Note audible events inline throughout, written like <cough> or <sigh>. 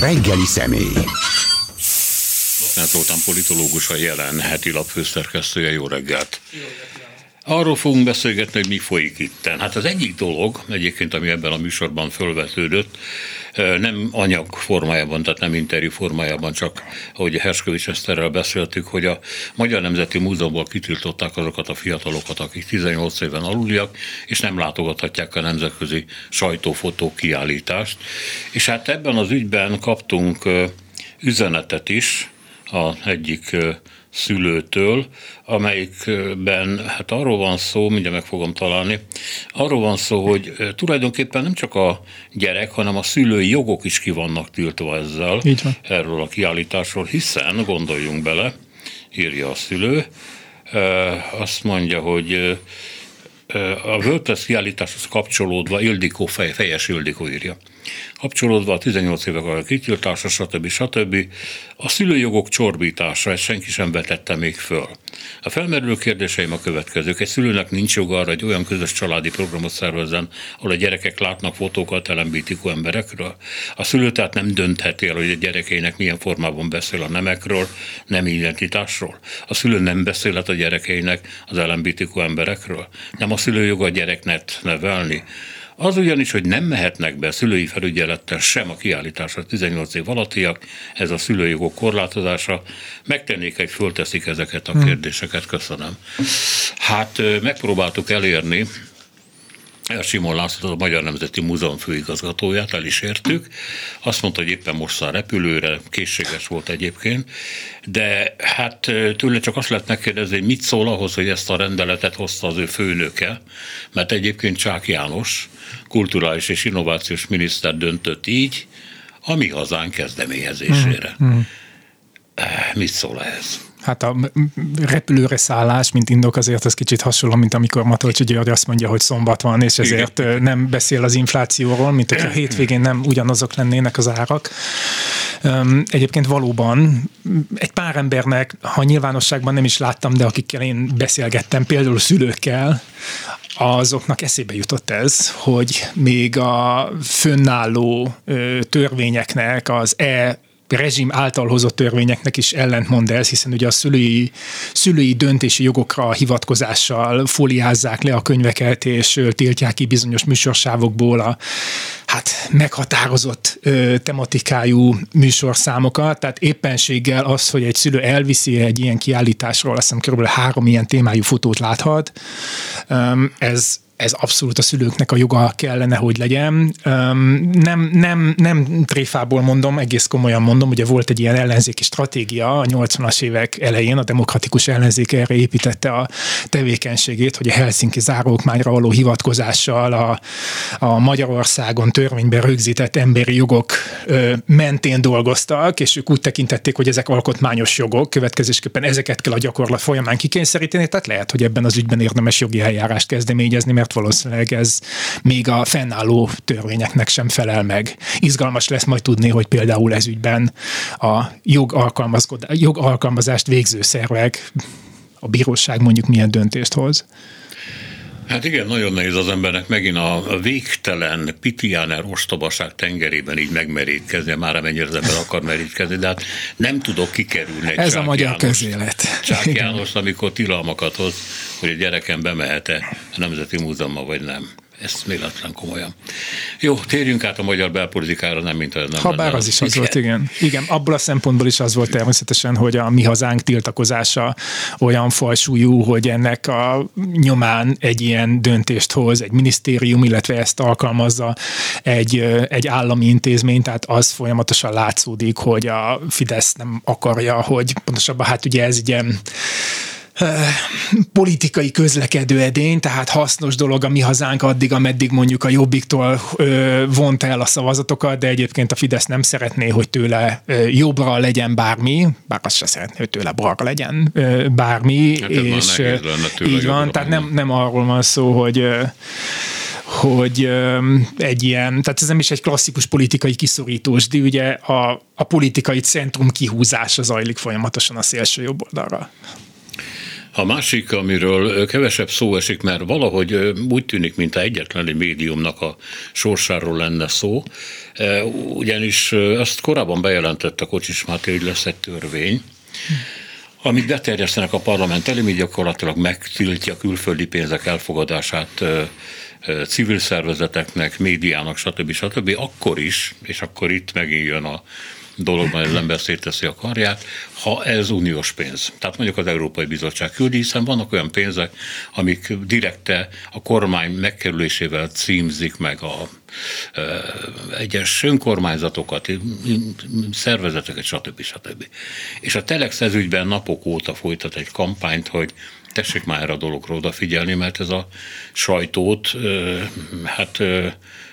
reggeli személy. Mert voltam politológus, a jelen heti lap főszerkesztője. Jó reggelt! Arról fogunk beszélgetni, hogy mi folyik itt. Hát az egyik dolog, egyébként, ami ebben a műsorban fölvetődött, nem anyag formájában, tehát nem interjú formájában, csak ahogy Herskovics Eszterrel beszéltük, hogy a Magyar Nemzeti Múzeumból kitiltották azokat a fiatalokat, akik 18 éven aluliak, és nem látogathatják a nemzetközi sajtófotó kiállítást. És hát ebben az ügyben kaptunk üzenetet is, a egyik szülőtől, amelyikben hát arról van szó, mindjárt meg fogom találni, arról van szó, hogy tulajdonképpen nem csak a gyerek, hanem a szülői jogok is ki vannak tiltva ezzel, erről a kiállításról, hiszen gondoljunk bele, írja a szülő, azt mondja, hogy a WordPress kiállításhoz kapcsolódva Ildikó, fej, fejes Ildikó írja kapcsolódva a 18 évek alatt kitiltása, stb. stb. A szülőjogok csorbítása, ezt senki sem vetette még föl. A felmerülő kérdéseim a következők. Egy szülőnek nincs joga arra, hogy olyan közös családi programot szervezzen, ahol a gyerekek látnak fotókat LMBTQ emberekről. A szülő tehát nem döntheti el, hogy a gyerekeinek milyen formában beszél a nemekről, nem identitásról. A szülő nem beszélhet a gyerekeinek az LMBTQ emberekről. Nem a szülő joga a gyereknet nevelni. Az ugyanis, hogy nem mehetnek be szülői felügyelettel sem a kiállításra 18 év alattiak, ez a szülői jogok korlátozása. Megtennék egy, fölteszik ezeket a hmm. kérdéseket, köszönöm. Hát megpróbáltuk elérni, Simon László, a Magyar Nemzeti Múzeum főigazgatóját el is értük. Azt mondta, hogy éppen most száll repülőre, készséges volt egyébként, de hát tőle csak azt lehet megkérdezni, hogy mit szól ahhoz, hogy ezt a rendeletet hozta az ő főnöke, mert egyébként Csák János, kulturális és innovációs miniszter döntött így, a mi hazánk kezdeményezésére. Mm. Mm. Mit szól ehhez? Hát a repülőre szállás, mint indok azért az kicsit hasonló, mint amikor Matolcsi György azt mondja, hogy szombat van, és ezért Igen. nem beszél az inflációról, mint hogyha hétvégén nem ugyanazok lennének az árak. Egyébként valóban egy pár embernek, ha nyilvánosságban nem is láttam, de akikkel én beszélgettem, például szülőkkel, azoknak eszébe jutott ez, hogy még a fönnálló törvényeknek az e rezsim által hozott törvényeknek is ellentmond ez, hiszen ugye a szülői, szülői döntési jogokra hivatkozással fóliázzák le a könyveket, és tiltják ki bizonyos műsorsávokból a hát meghatározott ö, tematikájú műsorszámokat, tehát éppenséggel az, hogy egy szülő elviszi egy ilyen kiállításról, azt hiszem kb. három ilyen témájú fotót láthat, ez ez abszolút a szülőknek a joga kellene, hogy legyen. Nem, nem, nem tréfából mondom, egész komolyan mondom, ugye volt egy ilyen ellenzéki stratégia a 80-as évek elején, a demokratikus ellenzék erre építette a tevékenységét, hogy a Helsinki zárókmányra való hivatkozással a, a Magyarországon törvényben rögzített emberi jogok mentén dolgoztak, és ők úgy tekintették, hogy ezek alkotmányos jogok, következésképpen ezeket kell a gyakorlat folyamán kikényszeríteni, tehát lehet, hogy ebben az ügyben érdemes jogi eljárást kezdeményezni, mert mert valószínűleg ez még a fennálló törvényeknek sem felel meg. Izgalmas lesz majd tudni, hogy például ez ügyben a jogalkalmazást végző szervek, a bíróság mondjuk milyen döntést hoz. Hát igen, nagyon nehéz az embernek megint a végtelen pitiáner ostobaság tengerében így megmerítkezni, már amennyire az ember akar merítkezni, de hát nem tudok kikerülni Ez Csák a magyar János, közélet. Csák János, amikor tilalmakat hoz, hogy a gyerekem bemehet-e a Nemzeti Múzeumban, vagy nem ezt méletlen komolyan. Jó, térjünk át a magyar belpolitikára, nem mint nem Ha bár az is az volt, igen. Igen, abból a szempontból is az volt természetesen, hogy a mi hazánk tiltakozása olyan fajsúlyú, hogy ennek a nyomán egy ilyen döntést hoz egy minisztérium, illetve ezt alkalmazza egy, egy állami intézmény, tehát az folyamatosan látszódik, hogy a Fidesz nem akarja, hogy pontosabban hát ugye ez ilyen politikai közlekedő edény, tehát hasznos dolog a mi hazánk addig, ameddig mondjuk a Jobbiktól vonta el a szavazatokat, de egyébként a Fidesz nem szeretné, hogy tőle jobbra legyen bármi, bár azt se szeretné, hogy tőle balra legyen bármi, hát és így van, tehát nem, nem arról van szó, hogy hogy egy ilyen, tehát ez nem is egy klasszikus politikai kiszorítós, de ugye a, a politikai centrum kihúzása zajlik folyamatosan a szélső jobb oldalra. A másik, amiről kevesebb szó esik, mert valahogy úgy tűnik, mint a egyetlen médiumnak a sorsáról lenne szó, ugyanis azt korábban bejelentette Kocsis Máté, hogy lesz egy törvény, amit beterjesztenek a parlament elé, mi gyakorlatilag megtiltja külföldi pénzek elfogadását civil szervezeteknek, médiának, stb. stb. akkor is, és akkor itt megint jön a dologban az ember szétteszi a karját, ha ez uniós pénz. Tehát mondjuk az Európai Bizottság küldi, hiszen vannak olyan pénzek, amik direkte a kormány megkerülésével címzik meg a e, egyes önkormányzatokat, szervezeteket, stb. stb. És a Telex ezügyben napok óta folytat egy kampányt, hogy tessék már erre a dologra odafigyelni, mert ez a sajtót hát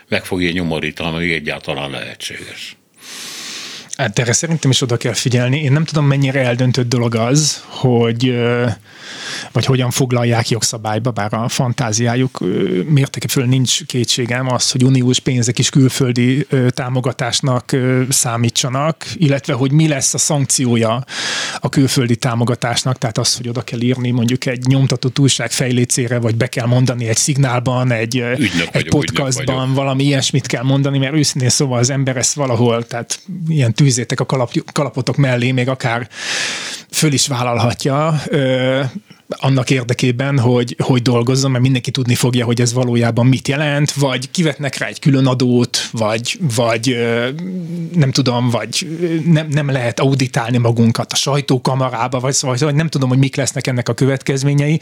meg fogja nyomorítani, ami egyáltalán lehetséges. Hát erre szerintem is oda kell figyelni. Én nem tudom, mennyire eldöntött dolog az, hogy vagy hogyan foglalják jogszabályba, bár a fantáziájuk mértéke föl nincs kétségem az, hogy uniós pénzek is külföldi támogatásnak számítsanak, illetve hogy mi lesz a szankciója a külföldi támogatásnak, tehát az, hogy oda kell írni mondjuk egy nyomtatott újság fejlécére, vagy be kell mondani egy szignálban, egy, ügynök egy vagyok, podcastban, valami ilyesmit kell mondani, mert őszintén szóval az ember ezt valahol, tehát ilyen tűzétek a kalap, kalapotok mellé, még akár föl is vállalhatja annak érdekében, hogy, hogy dolgozzon, mert mindenki tudni fogja, hogy ez valójában mit jelent, vagy kivetnek rá egy külön adót, vagy, vagy nem tudom, vagy nem, nem lehet auditálni magunkat a sajtókamarába, vagy szóval, vagy nem tudom, hogy mik lesznek ennek a következményei.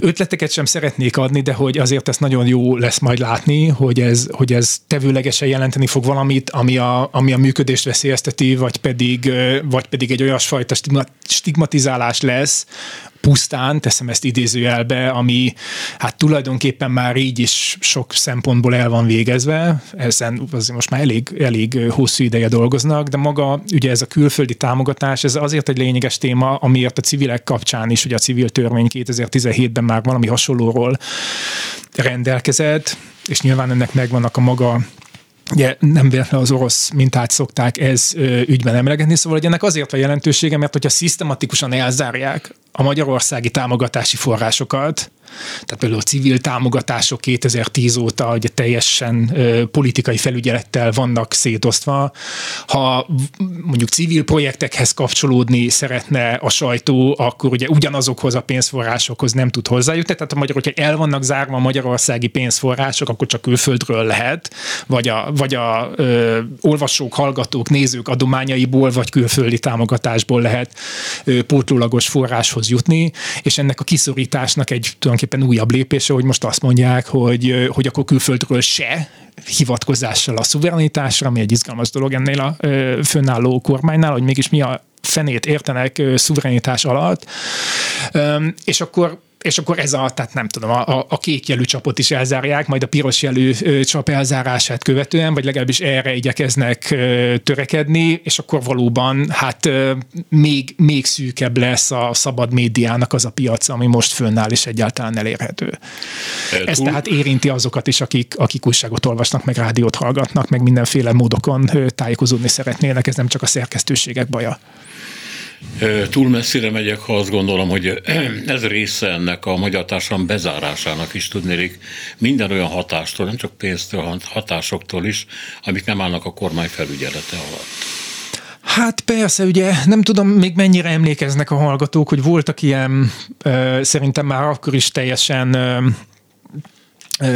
Ötleteket sem szeretnék adni, de hogy azért ez nagyon jó lesz majd látni, hogy ez, hogy ez tevőlegesen jelenteni fog valamit, ami a, ami a működést veszélyezteti, vagy pedig, vagy pedig egy olyasfajta stigmatizálás lesz, pusztán, teszem ezt idézőjelbe, ami hát tulajdonképpen már így is sok szempontból el van végezve, ezen azért most már elég, elég hosszú ideje dolgoznak, de maga ugye ez a külföldi támogatás, ez azért egy lényeges téma, amiért a civilek kapcsán is, ugye a civil törvény 2017-ben már valami hasonlóról rendelkezett, és nyilván ennek megvannak a maga Ugye nem véletlenül az orosz mintát szokták ez ügyben emlegetni, szóval hogy ennek azért a jelentősége, mert hogyha szisztematikusan elzárják a magyarországi támogatási forrásokat, tehát például a civil támogatások 2010 óta ugye teljesen politikai felügyelettel vannak szétosztva. Ha mondjuk civil projektekhez kapcsolódni szeretne a sajtó, akkor ugye ugyanazokhoz a pénzforrásokhoz nem tud hozzájutni. Tehát a magyar, hogyha el vannak zárva a magyarországi pénzforrások, akkor csak külföldről lehet, vagy a, vagy a ö, olvasók, hallgatók, nézők adományaiból, vagy külföldi támogatásból lehet ö, pótlólagos forráshoz jutni, és ennek a kiszorításnak egy tulajdonképpen újabb lépése, hogy most azt mondják, hogy, hogy akkor külföldről se hivatkozással a szuverenitásra, ami egy izgalmas dolog ennél a fönnálló kormánynál, hogy mégis mi a fenét értenek szuverenitás alatt, és akkor és akkor ez a, tehát nem tudom, a, a kék jelű csapot is elzárják, majd a piros jelű csap elzárását követően, vagy legalábbis erre igyekeznek törekedni, és akkor valóban hát még, még szűkebb lesz a szabad médiának az a piac, ami most fönnáll és egyáltalán elérhető. Ez tehát érinti azokat is, akik, akik újságot olvasnak, meg rádiót hallgatnak, meg mindenféle módokon tájékozódni szeretnének, ez nem csak a szerkesztőségek baja. Túl messzire megyek, ha azt gondolom, hogy <clears throat> ez része ennek a magyar társadalom bezárásának is tudnélik minden olyan hatástól, nem csak pénztől, hanem hatásoktól is, amik nem állnak a kormány felügyelete alatt. Hát persze, ugye nem tudom még mennyire emlékeznek a hallgatók, hogy voltak ilyen, szerintem már akkor is teljesen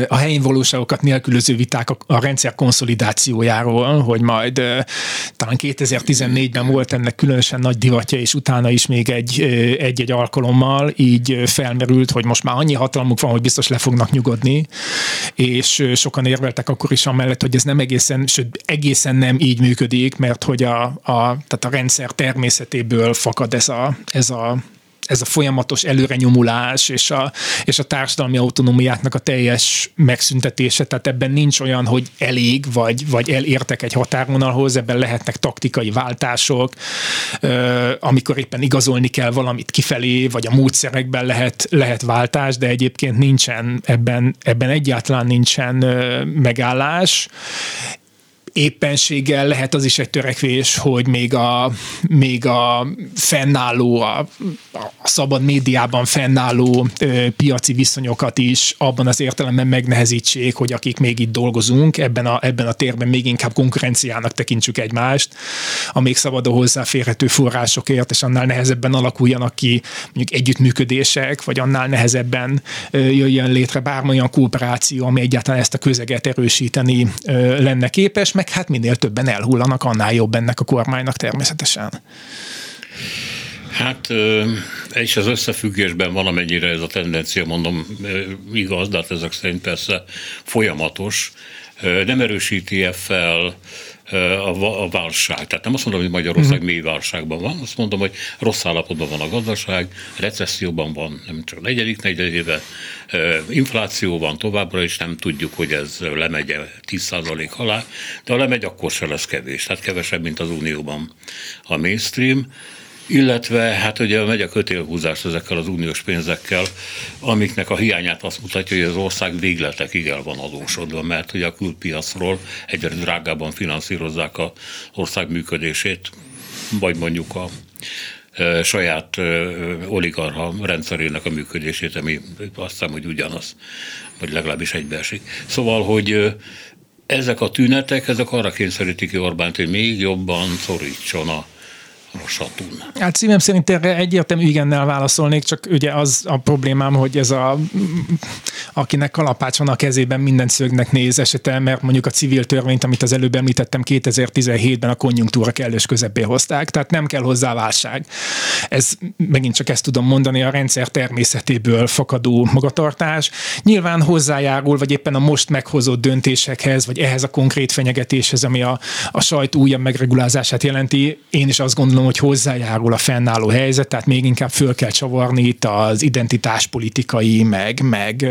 a helyén valóságokat nélkülöző viták a, rendszer konszolidációjáról, hogy majd talán 2014-ben volt ennek különösen nagy divatja, és utána is még egy, egy-egy alkalommal így felmerült, hogy most már annyi hatalmuk van, hogy biztos le fognak nyugodni, és sokan érveltek akkor is amellett, hogy ez nem egészen, sőt egészen nem így működik, mert hogy a, a, tehát a rendszer természetéből fakad ez a, ez a ez a folyamatos előrenyomulás és a, és a társadalmi autonómiáknak a teljes megszüntetése, tehát ebben nincs olyan, hogy elég, vagy, vagy elértek egy határvonalhoz, ebben lehetnek taktikai váltások, amikor éppen igazolni kell valamit kifelé, vagy a módszerekben lehet, lehet váltás, de egyébként nincsen ebben, ebben egyáltalán nincsen megállás, éppenséggel lehet az is egy törekvés, hogy még a, még a fennálló, a, a szabad médiában fennálló ö, piaci viszonyokat is abban az értelemben megnehezítsék, hogy akik még itt dolgozunk, ebben a, ebben a térben még inkább konkurenciának tekintsük egymást, a még szabadon hozzáférhető forrásokért, és annál nehezebben alakuljanak ki mondjuk együttműködések, vagy annál nehezebben jöjjön létre bármilyen kooperáció, ami egyáltalán ezt a közeget erősíteni ö, lenne képes, meg hát minél többen elhullanak, annál jobb ennek a kormánynak természetesen. Hát és az összefüggésben valamennyire ez a tendencia, mondom, igaz, de hát ezek szerint persze folyamatos. Nem erősíti -e fel a, a válság. Tehát nem azt mondom, hogy Magyarország uh-huh. mély válságban van, azt mondom, hogy rossz állapotban van a gazdaság, recesszióban van, nem csak a negyedik negyedéve, infláció van továbbra is, nem tudjuk, hogy ez lemegy 10% alá, de ha lemegy, akkor se lesz kevés, tehát kevesebb, mint az Unióban a mainstream illetve hát ugye megy a kötélhúzás ezekkel az uniós pénzekkel, amiknek a hiányát azt mutatja, hogy az ország végletekig el van adósodva, mert ugye a külpiacról egyre drágában finanszírozzák az ország működését, vagy mondjuk a e, saját e, oligarha rendszerének a működését, ami azt hiszem, hogy ugyanaz, vagy legalábbis egybeesik. Szóval, hogy e, ezek a tünetek, ezek arra kényszerítik Orbánt, hogy még jobban szorítson a rosszatul. Hát szívem szerint erre egyértelmű igennel válaszolnék, csak ugye az a problémám, hogy ez a akinek kalapács van a kezében, minden szögnek néz esete, mert mondjuk a civil törvényt, amit az előbb említettem 2017-ben a konjunktúra kellős közepé hozták, tehát nem kell hozzá válság. Ez megint csak ezt tudom mondani, a rendszer természetéből fakadó magatartás. Nyilván hozzájárul, vagy éppen a most meghozott döntésekhez, vagy ehhez a konkrét fenyegetéshez, ami a, a sajt újabb megregulázását jelenti. Én is azt gondolom, hogy hozzájárul a fennálló helyzet, tehát még inkább föl kell csavarni itt az identitáspolitikai, meg, meg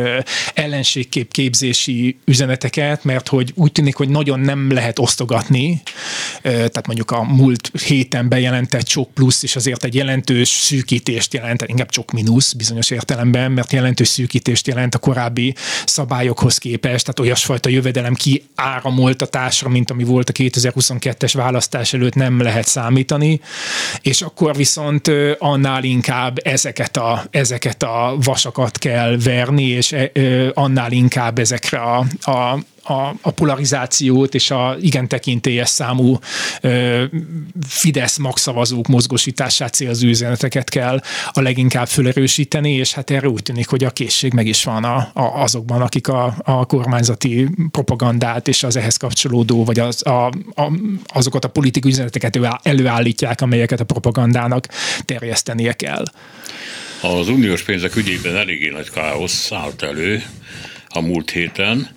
ellenségkép képzési üzeneteket, mert hogy úgy tűnik, hogy nagyon nem lehet osztogatni, tehát mondjuk a múlt héten bejelentett sok plusz is azért egy jelentős szűkítést jelent, inkább sok mínusz bizonyos értelemben, mert jelentős szűkítést jelent a korábbi szabályokhoz képest, tehát olyasfajta jövedelem kiáramoltatásra, mint ami volt a 2022-es választás előtt nem lehet számítani, és akkor viszont annál inkább ezeket a, ezeket a vasakat kell verni, és annál inkább ezekre a, a a, a polarizációt és a igen tekintélyes számú ö, Fidesz magszavazók mozgósítását célzó üzeneteket kell a leginkább fölerősíteni, és hát erre úgy tűnik, hogy a készség meg is van a, a, azokban, akik a, a kormányzati propagandát és az ehhez kapcsolódó, vagy az, a, a, azokat a politikai üzeneteket előállítják, amelyeket a propagandának terjesztenie kell. Az uniós pénzek ügyében eléggé nagy káosz állt elő a múlt héten.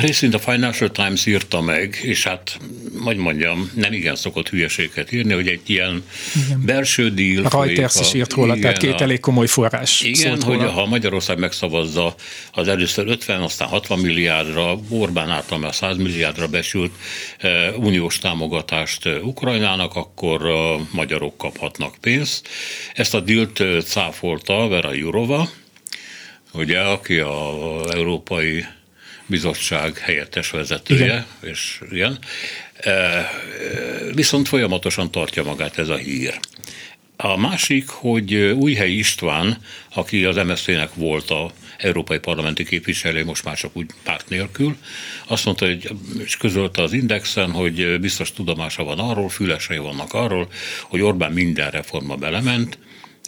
Részint a Financial Times írta meg, és hát, hogy mondjam, nem igen szokott hülyeséget írni, hogy egy ilyen igen. belső díl. A Reuters is írt róla, tehát két elég komoly forrás. Igen, hogy róla. ha Magyarország megszavazza az először 50, aztán 60 milliárdra, Orbán által már 100 milliárdra besült uh, uniós támogatást Ukrajnának, akkor a magyarok kaphatnak pénzt. Ezt a dílt cáfolta Vera Jurova, ugye, aki az európai bizottság helyettes vezetője, igen. és ilyen. E, viszont folyamatosan tartja magát ez a hír. A másik, hogy Újhely István, aki az MSZP-nek volt a európai parlamenti képviselő, most már csak úgy párt nélkül, azt mondta, hogy, és közölte az Indexen, hogy biztos tudomása van arról, fülesei vannak arról, hogy Orbán minden reforma belement,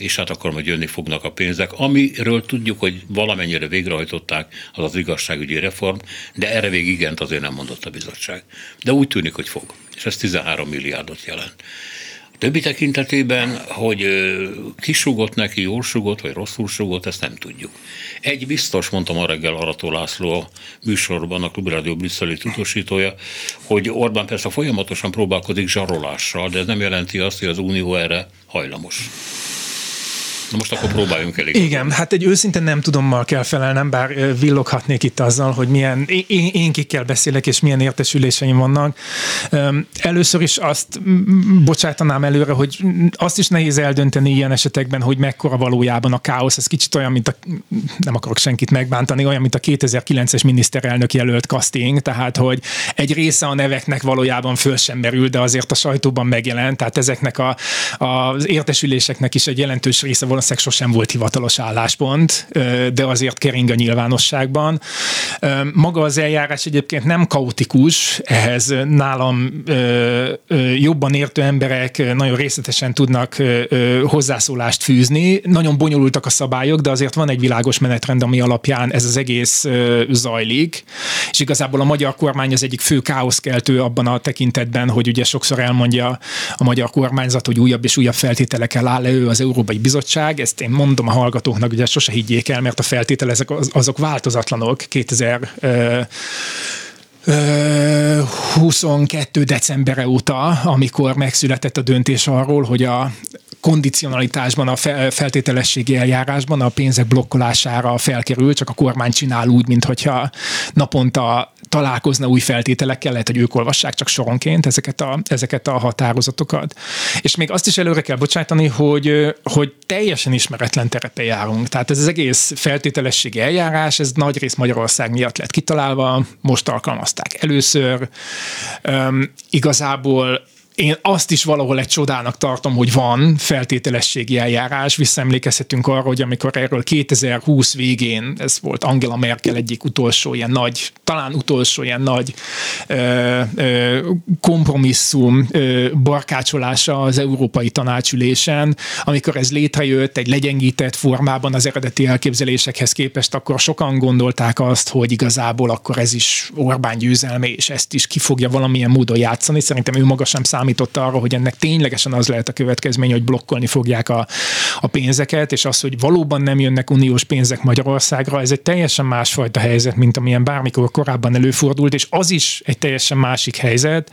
és hát akkor majd jönni fognak a pénzek. Amiről tudjuk, hogy valamennyire végrehajtották, az az igazságügyi reform, de erre még igent azért nem mondott a bizottság. De úgy tűnik, hogy fog. És ez 13 milliárdot jelent. A többi tekintetében, hogy kisugott neki, jól sugott, vagy rosszul sugott, ezt nem tudjuk. Egy biztos, mondtam a reggel Arató László a műsorban, a Klubrádió brüsszeli tudósítója, hogy Orbán persze folyamatosan próbálkozik zsarolással, de ez nem jelenti azt, hogy az Unió erre hajlamos. Na most akkor próbáljunk elég. Igen, hát egy őszintén nem tudommal kell felelnem, bár villoghatnék itt azzal, hogy milyen, én, én kikkel beszélek, és milyen értesüléseim vannak. Először is azt bocsátanám előre, hogy azt is nehéz eldönteni ilyen esetekben, hogy mekkora valójában a káosz. Ez kicsit olyan, mint a, nem akarok senkit megbántani, olyan, mint a 2009-es miniszterelnök jelölt casting, tehát hogy egy része a neveknek valójában föl sem merül, de azért a sajtóban megjelent, tehát ezeknek a, az értesüléseknek is egy jelentős része valószínűleg sosem volt hivatalos álláspont, de azért kering a nyilvánosságban. Maga az eljárás egyébként nem kaotikus, ehhez nálam jobban értő emberek nagyon részletesen tudnak hozzászólást fűzni. Nagyon bonyolultak a szabályok, de azért van egy világos menetrend, ami alapján ez az egész zajlik, és igazából a magyar kormány az egyik fő káoszkeltő abban a tekintetben, hogy ugye sokszor elmondja a magyar kormányzat, hogy újabb és újabb feltételekkel áll elő az Európai Bizottság. Ezt én mondom a hallgatóknak, ugye sose higgyék el, mert a feltételek azok változatlanok. 2000 22 decembere óta, amikor megszületett a döntés arról, hogy a kondicionalitásban, a feltételességi eljárásban a pénzek blokkolására felkerül, csak a kormány csinál úgy, mintha naponta találkozna új feltételekkel, lehet, hogy ők olvassák csak soronként ezeket a, ezeket a határozatokat. És még azt is előre kell bocsájtani, hogy, hogy teljesen ismeretlen terepe járunk. Tehát ez az egész feltételességi eljárás, ez nagy rész Magyarország miatt lett kitalálva, most alkalmazták először. Üm, igazából én azt is valahol egy csodának tartom, hogy van feltételességi eljárás. Visszaemlékezhetünk arra, hogy amikor erről 2020 végén, ez volt Angela Merkel egyik utolsó ilyen nagy, talán utolsó ilyen nagy ö, ö, kompromisszum ö, barkácsolása az Európai Tanácsülésen, amikor ez létrejött egy legyengített formában az eredeti elképzelésekhez képest, akkor sokan gondolták azt, hogy igazából akkor ez is Orbán győzelme, és ezt is ki fogja valamilyen módon játszani. Szerintem ő maga sem számít számított arra, hogy ennek ténylegesen az lehet a következmény, hogy blokkolni fogják a, a pénzeket, és az, hogy valóban nem jönnek uniós pénzek Magyarországra, ez egy teljesen másfajta helyzet, mint amilyen bármikor korábban előfordult, és az is egy teljesen másik helyzet,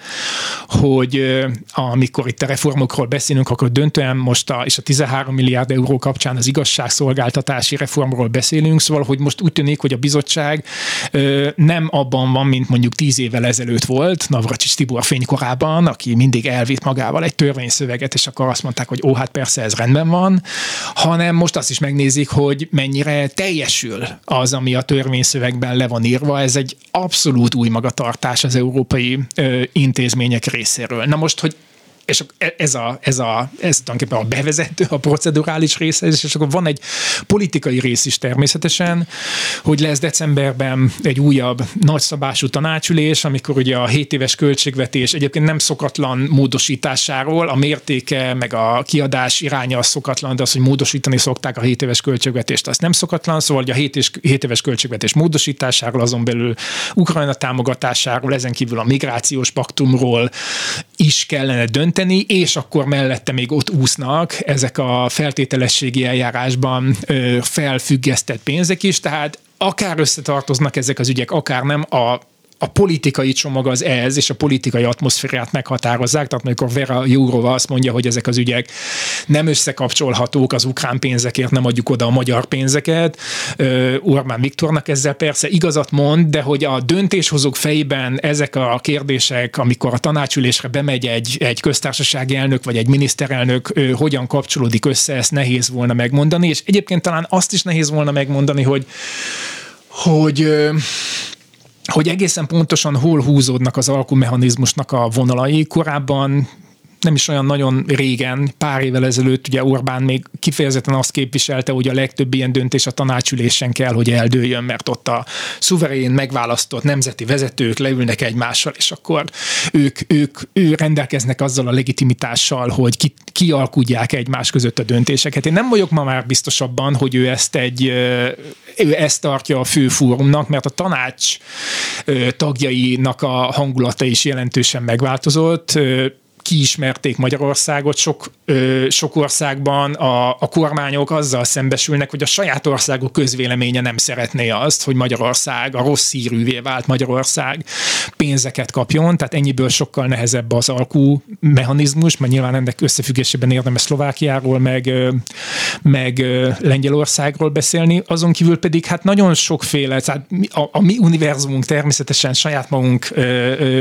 hogy amikor itt a reformokról beszélünk, akkor döntően most a, és a 13 milliárd euró kapcsán az igazságszolgáltatási reformról beszélünk, szóval, hogy most úgy tűnik, hogy a bizottság nem abban van, mint mondjuk tíz évvel ezelőtt volt, Navracsics Tibor fénykorában, aki mindig elvitt magával egy törvényszöveget, és akkor azt mondták, hogy ó, hát persze ez rendben van, hanem most azt is megnézik, hogy mennyire teljesül az, ami a törvényszövegben le van írva. Ez egy abszolút új magatartás az európai ö, intézmények részéről. Na most, hogy és ez, a, ez, a, ez tulajdonképpen a bevezető, a procedurális része, és akkor van egy politikai rész is természetesen, hogy lesz decemberben egy újabb nagyszabású tanácsülés, amikor ugye a 7 éves költségvetés egyébként nem szokatlan módosításáról, a mértéke, meg a kiadás iránya az szokatlan, de az, hogy módosítani szokták a 7 éves költségvetést, az nem szokatlan, szóval hogy a 7, és, 7 éves költségvetés módosításáról, azon belül Ukrajna támogatásáról, ezen kívül a migrációs paktumról is kellene dönteni, segíteni, és akkor mellette még ott úsznak ezek a feltételességi eljárásban felfüggesztett pénzek is, tehát akár összetartoznak ezek az ügyek, akár nem, a a politikai csomag az ez, és a politikai atmoszférát meghatározzák. Tehát amikor Vera Jourova azt mondja, hogy ezek az ügyek nem összekapcsolhatók az ukrán pénzekért, nem adjuk oda a magyar pénzeket. Orbán Viktornak ezzel persze igazat mond, de hogy a döntéshozók fejében ezek a kérdések, amikor a tanácsülésre bemegy egy, egy köztársasági elnök vagy egy miniszterelnök, hogyan kapcsolódik össze, ezt nehéz volna megmondani, és egyébként talán azt is nehéz volna megmondani, hogy hogy hogy egészen pontosan hol húzódnak az alkumechanizmusnak a vonalai. Korábban nem is olyan nagyon régen, pár évvel ezelőtt ugye Orbán még kifejezetten azt képviselte, hogy a legtöbb ilyen döntés a tanácsülésen kell, hogy eldőljön, mert ott a szuverén megválasztott nemzeti vezetők leülnek egymással, és akkor ők, ők, ők rendelkeznek azzal a legitimitással, hogy ki, kialkudják egymás között a döntéseket. Én nem vagyok ma már biztosabban, hogy ő ezt egy ő ezt tartja a fő fórumnak, mert a tanács tagjainak a hangulata is jelentősen megváltozott kiismerték Magyarországot, sok, ö, sok országban a, a kormányok azzal szembesülnek, hogy a saját országok közvéleménye nem szeretné azt, hogy Magyarország, a rossz szírűvé vált Magyarország pénzeket kapjon, tehát ennyiből sokkal nehezebb az alkú mechanizmus, mert nyilván ennek összefüggésében érdemes Szlovákiáról, meg, meg Lengyelországról beszélni, azon kívül pedig hát nagyon sokféle, tehát a, a mi univerzumunk természetesen saját magunk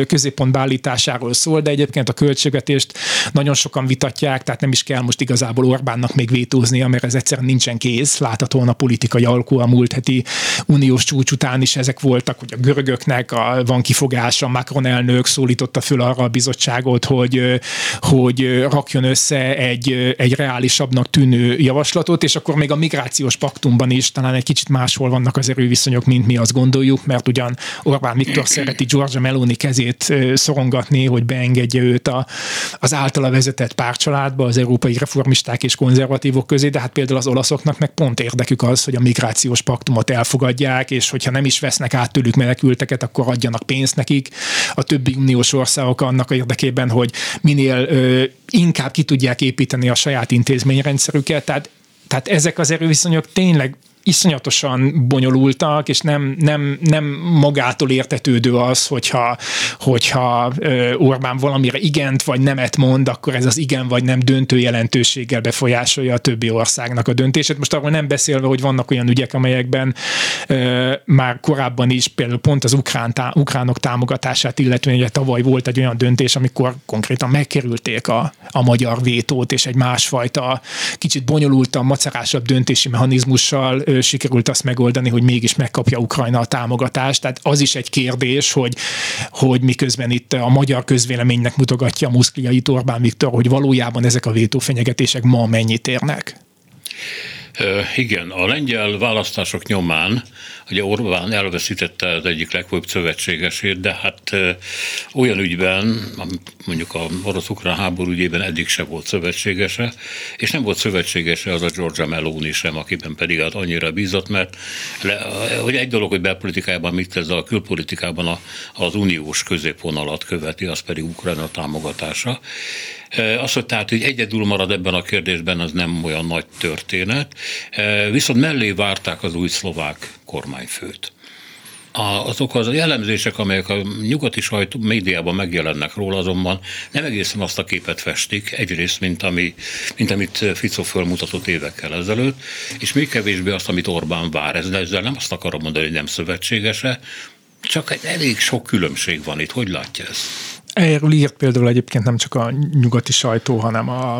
középpontba állításáról szól, de egyébként a költségvetést nagyon sokan vitatják, tehát nem is kell most igazából Orbánnak még vétóznia, mert ez egyszerűen nincsen kész. Láthatóan a politikai alkú a múlt heti uniós csúcs után is ezek voltak, hogy a görögöknek a, van kifogása, Macron elnök szólította föl arra a bizottságot, hogy, hogy rakjon össze egy, egy reálisabbnak tűnő javaslatot, és akkor még a migrációs paktumban is talán egy kicsit máshol vannak az erőviszonyok, mint mi azt gondoljuk, mert ugyan Orbán Viktor szereti Giorgia Meloni kezét szorongatni, hogy beengedje őt a, az általa vezetett párcsaládba, az európai reformisták és konzervatívok közé, de hát például az olaszoknak meg pont érdekük az, hogy a migrációs paktumot elfogadják, és hogyha nem is vesznek át tőlük menekülteket, akkor adjanak pénzt nekik. A többi uniós országok annak érdekében, hogy minél ö, inkább ki tudják építeni a saját intézményrendszerüket. Tehát tehát ezek az erőviszonyok tényleg iszonyatosan bonyolultak, és nem, nem, nem magától értetődő az, hogyha, hogyha Orbán valamire igent vagy nemet mond, akkor ez az igen vagy nem döntő jelentőséggel befolyásolja a többi országnak a döntését. Most arról nem beszélve, hogy vannak olyan ügyek, amelyekben már korábban is, például pont az ukrán ukránok támogatását illetően, ugye tavaly volt egy olyan döntés, amikor konkrétan megkerülték a, a magyar vétót, és egy másfajta, kicsit bonyolultabb, macerásabb döntési mechanizmussal ö, sikerült azt megoldani, hogy mégis megkapja Ukrajna a támogatást. Tehát az is egy kérdés, hogy, hogy miközben itt a magyar közvéleménynek mutogatja a muszkliait Orbán Viktor, hogy valójában ezek a vétófenyegetések ma mennyit érnek. Igen, a lengyel választások nyomán ugye Orbán elveszítette az egyik legfőbb szövetségesét, de hát olyan ügyben, mondjuk a orosz-ukrán háború ügyében eddig se volt szövetségese, és nem volt szövetségese az a Georgia Meloni sem, akiben pedig hát annyira bízott, mert le, hogy egy dolog, hogy belpolitikában mit tesz, a külpolitikában a, az uniós középvonalat követi, az pedig Ukrajna támogatása. Az, hogy tehát hogy egyedül marad ebben a kérdésben, az nem olyan nagy történet. Viszont mellé várták az új szlovák kormányfőt. azok az jellemzések, amelyek a nyugati sajtó médiában megjelennek róla, azonban nem egészen azt a képet festik, egyrészt, mint, ami, mint amit Fico fölmutatott évekkel ezelőtt, és még kevésbé azt, amit Orbán vár. Ezzel nem azt akarom mondani, hogy nem szövetségese, csak egy elég sok különbség van itt. Hogy látja ezt? Erről írt például egyébként nem csak a nyugati sajtó, hanem a,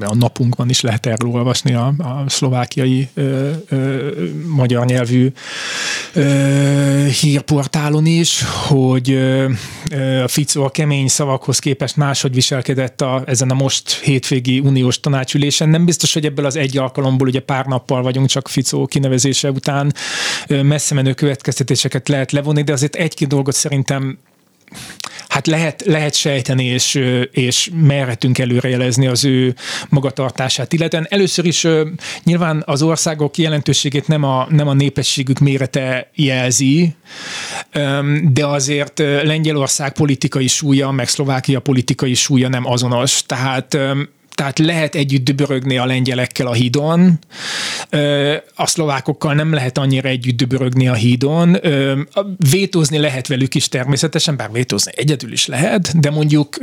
a napunkban is lehet erről olvasni a, a szlovákiai ö, ö, magyar nyelvű ö, hírportálon is, hogy ö, a Fico a kemény szavakhoz képest máshogy viselkedett a, ezen a most hétvégi uniós tanácsülésen. Nem biztos, hogy ebből az egy alkalomból, ugye pár nappal vagyunk csak Fico kinevezése után messze menő következtetéseket lehet levonni, de azért egy-két dolgot szerintem hát lehet, lehet sejteni, és, és merhetünk előrejelezni az ő magatartását. Illetve először is nyilván az országok jelentőségét nem a, nem a népességük mérete jelzi, de azért Lengyelország politikai súlya, meg Szlovákia politikai súlya nem azonos. Tehát tehát lehet együtt dübörögni a lengyelekkel a hídon, a szlovákokkal nem lehet annyira együtt dübörögni a hídon, vétózni lehet velük is természetesen, bár vétózni egyedül is lehet, de mondjuk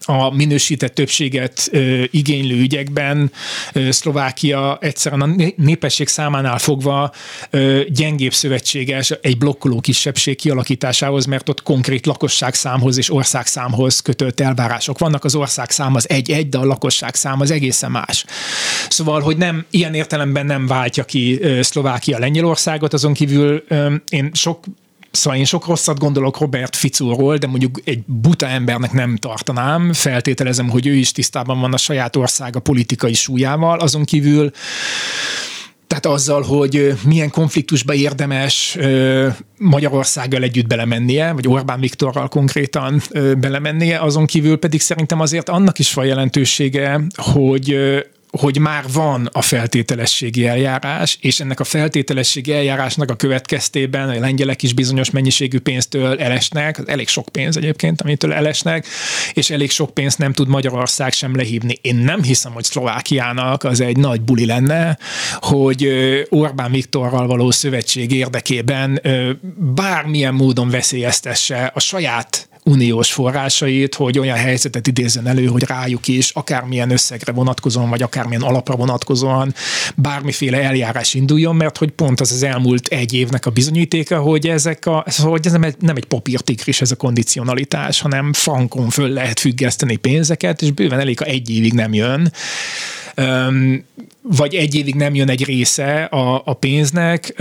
a minősített többséget igénylő ügyekben Szlovákia egyszerűen a népesség számánál fogva gyengébb szövetséges egy blokkoló kisebbség kialakításához, mert ott konkrét lakosságszámhoz és országszámhoz kötött elvárások vannak. Az országszám az egy-egy, de a lakosság szám az egészen más. Szóval, hogy nem, ilyen értelemben nem váltja ki Szlovákia Lengyelországot, azon kívül én sok Szóval én sok rosszat gondolok Robert Ficóról, de mondjuk egy buta embernek nem tartanám. Feltételezem, hogy ő is tisztában van a saját országa politikai súlyával. Azon kívül tehát azzal, hogy milyen konfliktusba érdemes Magyarországgal együtt belemennie, vagy Orbán Viktorral konkrétan belemennie, azon kívül pedig szerintem azért annak is van jelentősége, hogy hogy már van a feltételességi eljárás, és ennek a feltételességi eljárásnak a következtében a lengyelek is bizonyos mennyiségű pénztől elesnek, elég sok pénz egyébként, amitől elesnek, és elég sok pénzt nem tud Magyarország sem lehívni. Én nem hiszem, hogy Szlovákiának az egy nagy buli lenne, hogy Orbán Viktorral való szövetség érdekében bármilyen módon veszélyeztesse a saját uniós forrásait, hogy olyan helyzetet idézzen elő, hogy rájuk is akármilyen összegre vonatkozóan, vagy akármilyen alapra vonatkozóan bármiféle eljárás induljon, mert hogy pont az az elmúlt egy évnek a bizonyítéka, hogy ezek a, hogy ez nem egy, nem egy papírtikris ez a kondicionalitás, hanem frankon föl lehet függeszteni pénzeket, és bőven elég, ha egy évig nem jön vagy egy évig nem jön egy része a, a pénznek,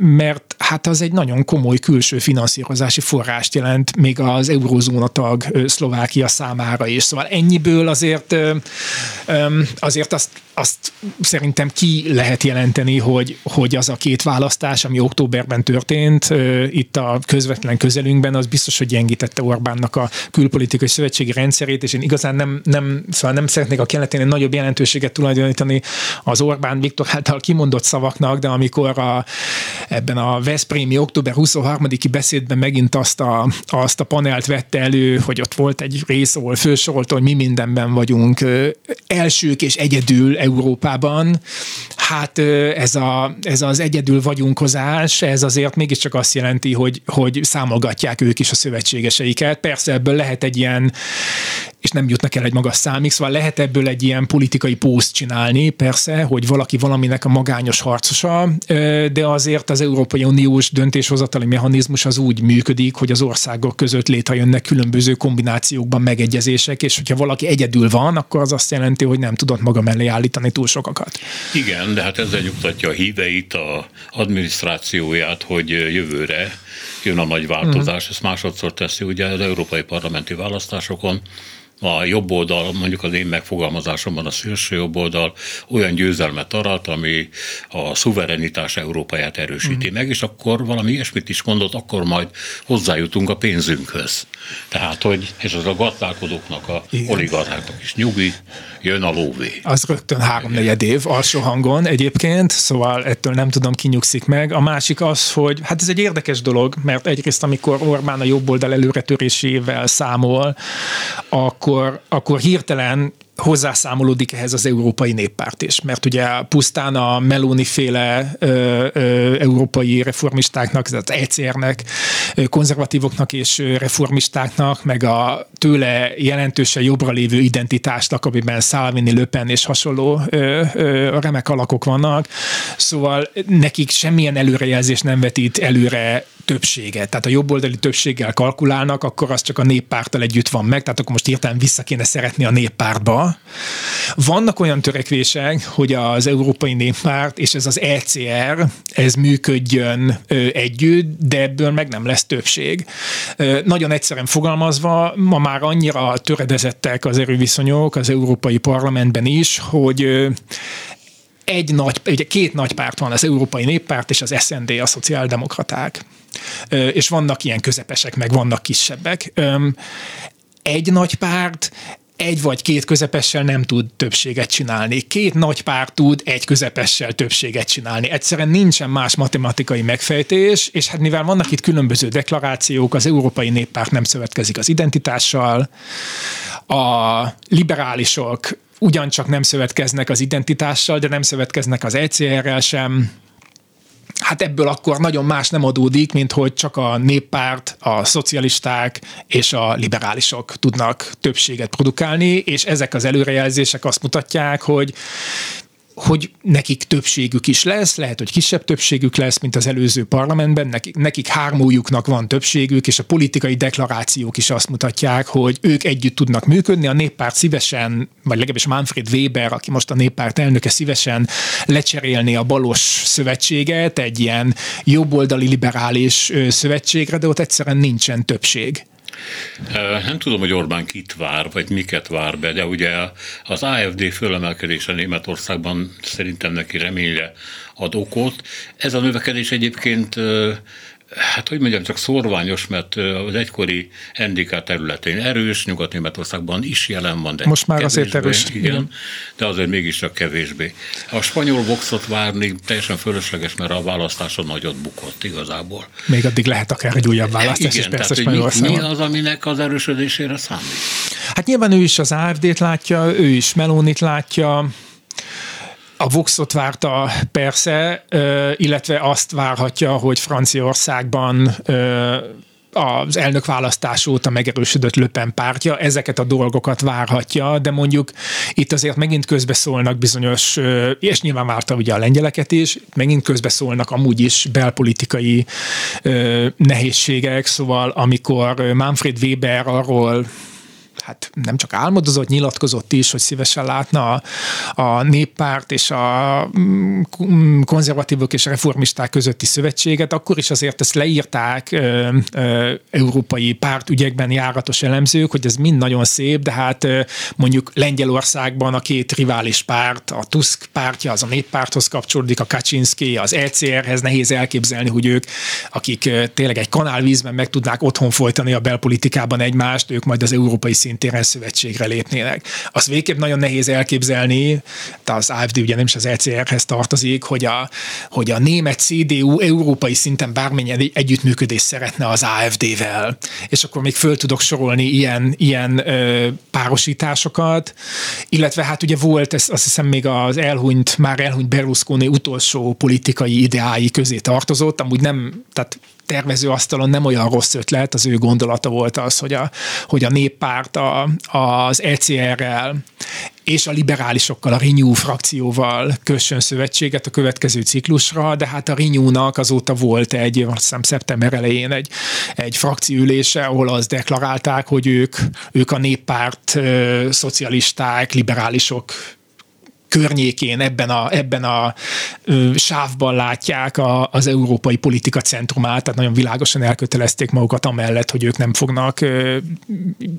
mert hát az egy nagyon komoly külső finanszírozási forrást jelent még az eurózóna tag Szlovákia számára is. Szóval ennyiből azért, azért azt, azt szerintem ki lehet jelenteni, hogy, hogy az a két választás, ami októberben történt, itt a közvetlen közelünkben, az biztos, hogy gyengítette Orbánnak a külpolitikai szövetségi rendszerét, és én igazán nem, nem, szóval nem szeretnék a keletén nagyobb jelentőséget tulajdonítani az Orbán Viktor által kimondott szavaknak, de amikor a, ebben a Veszprémi október 23-i beszédben megint azt a, azt a panelt vette elő, hogy ott volt egy rész, ahol felsorolta, hogy mi mindenben vagyunk elsők és egyedül Európában. Hát ez, a, ez az egyedül vagyunkozás, ez azért mégiscsak azt jelenti, hogy, hogy számolgatják ők is a szövetségeseiket. Persze ebből lehet egy ilyen és nem jutnak el egy magas számig, szóval lehet ebből egy ilyen politikai pószt csinálni, persze, hogy valaki valaminek a magányos harcosa, de azért az Európai Uniós döntéshozatali mechanizmus az úgy működik, hogy az országok között létrejönnek különböző kombinációkban megegyezések, és hogyha valaki egyedül van, akkor az azt jelenti, hogy nem tudott maga mellé állítani túl sokakat. Igen, de hát ezzel nyugtatja a híveit, a adminisztrációját, hogy jövőre jön a nagy változás, mm. ezt másodszor teszi ugye az európai parlamenti választásokon, a jobb oldal, mondjuk az én megfogalmazásomban a szélső jobb oldal olyan győzelmet arat, ami a szuverenitás Európáját erősíti mm. meg, és akkor valami ilyesmit is mondott, akkor majd hozzájutunk a pénzünkhöz. Tehát, hogy és az a gazdálkodóknak, a oligarcháknak is nyugi, jön a lóvé. Az rögtön háromnegyed év alsó hangon egyébként, szóval ettől nem tudom, kinyugszik meg. A másik az, hogy hát ez egy érdekes dolog, mert egyrészt amikor Orbán a jobb oldal előretörésével számol, akkor, akkor hirtelen hozzászámolódik ehhez az Európai Néppárt is, mert ugye pusztán a Meloni féle európai reformistáknak, az ECR-nek, konzervatívoknak és reformistáknak, meg a tőle jelentősen jobbra lévő identitásnak, amiben Salvini, Löpen és hasonló ö, ö, remek alakok vannak, szóval nekik semmilyen előrejelzés nem vetít előre többséget. Tehát a jobboldali többséggel kalkulálnak, akkor az csak a néppárttal együtt van meg, tehát akkor most hirtelen vissza kéne szeretni a néppártba. Vannak olyan törekvések, hogy az Európai Néppárt és ez az ECR, ez működjön együtt, de ebből meg nem lesz többség. Nagyon egyszerűen fogalmazva, ma már annyira töredezettek az erőviszonyok az Európai Parlamentben is, hogy egy nagy, ugye két nagy párt van, az Európai Néppárt és az SND, a szociáldemokraták. És vannak ilyen közepesek, meg vannak kisebbek. Egy nagy párt egy vagy két közepessel nem tud többséget csinálni. Két nagy párt tud egy közepessel többséget csinálni. Egyszerűen nincsen más matematikai megfejtés, és hát mivel vannak itt különböző deklarációk, az Európai Néppárt nem szövetkezik az identitással, a liberálisok ugyancsak nem szövetkeznek az identitással, de nem szövetkeznek az ECR-rel sem, hát ebből akkor nagyon más nem adódik, mint hogy csak a néppárt, a szocialisták és a liberálisok tudnak többséget produkálni, és ezek az előrejelzések azt mutatják, hogy hogy nekik többségük is lesz, lehet, hogy kisebb többségük lesz, mint az előző parlamentben, nekik, nekik hármójuknak van többségük, és a politikai deklarációk is azt mutatják, hogy ők együtt tudnak működni, a néppárt szívesen, vagy legalábbis Manfred Weber, aki most a néppárt elnöke, szívesen lecserélni a balos szövetséget egy ilyen jobboldali liberális szövetségre, de ott egyszerűen nincsen többség. Nem tudom, hogy Orbán kit vár, vagy miket vár be, de ugye az AFD fölemelkedése Németországban szerintem neki reményre ad okot. Ez a növekedés egyébként hát hogy mondjam, csak szorványos, mert az egykori NDK területén erős, Nyugat-Németországban is jelen van, de Most már kevésbé, azért erős. Igen, igen, de azért mégiscsak kevésbé. A spanyol boxot várni teljesen fölösleges, mert a választáson nagyot bukott igazából. Még addig lehet akár egy újabb választás igen, is persze tehát, mi, mi az, aminek az erősödésére számít? Hát nyilván ő is az AFD-t látja, ő is Melónit látja, a Voxot várta persze, illetve azt várhatja, hogy Franciaországban az elnökválasztás óta megerősödött Löpen pártja, ezeket a dolgokat várhatja, de mondjuk itt azért megint közbeszólnak bizonyos, és nyilván várta ugye a lengyeleket is, megint közbeszólnak amúgy is belpolitikai nehézségek, szóval amikor Manfred Weber arról hát nem csak álmodozott, nyilatkozott is, hogy szívesen látna a, a néppárt és a mm, konzervatívok és reformisták közötti szövetséget, akkor is azért ezt leírták ö, ö, európai pártügyekben járatos elemzők, hogy ez mind nagyon szép, de hát ö, mondjuk Lengyelországban a két rivális párt, a Tusk pártja az a néppárthoz kapcsolódik, a Kaczynski az ECR-hez nehéz elképzelni, hogy ők, akik tényleg egy kanálvízben meg tudnák otthon folytani a belpolitikában egymást, ők majd az európai szint szintéren szövetségre lépnének. Azt végképp nagyon nehéz elképzelni, de az AFD ugye nem is az ECR-hez tartozik, hogy a, hogy a német CDU európai szinten bármilyen együttműködés szeretne az AFD-vel. És akkor még föl tudok sorolni ilyen, ilyen ö, párosításokat, illetve hát ugye volt, ez azt hiszem még az elhunyt, már elhunyt Berlusconi utolsó politikai ideái közé tartozott, amúgy nem, tehát tervezőasztalon nem olyan rossz ötlet, az ő gondolata volt az, hogy a, hogy a néppárt a, az ECR-rel és a liberálisokkal, a Renew frakcióval kössön szövetséget a következő ciklusra, de hát a Renew-nak azóta volt egy, azt hiszem szeptember elején egy, egy frakcióülése, ahol azt deklarálták, hogy ők, ők a néppárt, szocialisták, liberálisok környékén, ebben a, ebben a sávban látják a, az európai politika centrumát, tehát nagyon világosan elkötelezték magukat amellett, hogy ők nem fognak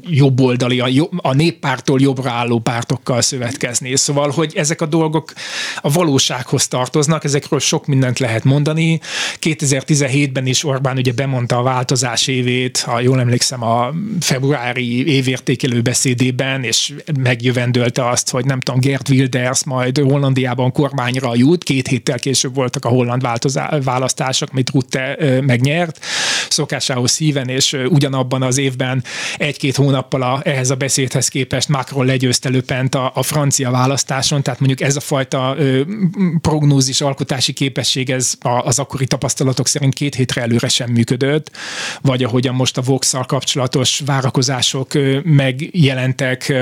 jobboldali, a, a néppártól jobbra álló pártokkal szövetkezni. Szóval, hogy ezek a dolgok a valósághoz tartoznak, ezekről sok mindent lehet mondani. 2017-ben is Orbán ugye bemondta a változás évét, ha jól emlékszem, a februári évértékelő beszédében, és megjövendölte azt, hogy nem tudom, Gert Wilders lesz majd Hollandiában kormányra jut. Két héttel később voltak a holland választások, amit Rutte megnyert, szokásához híven, és ugyanabban az évben egy-két hónappal a, ehhez a beszédhez képest Macron legyőzte Löpent a, a francia választáson, tehát mondjuk ez a fajta ö, prognózis alkotási képesség ez az akkori tapasztalatok szerint két hétre előre sem működött, vagy ahogyan most a vox kapcsolatos várakozások megjelentek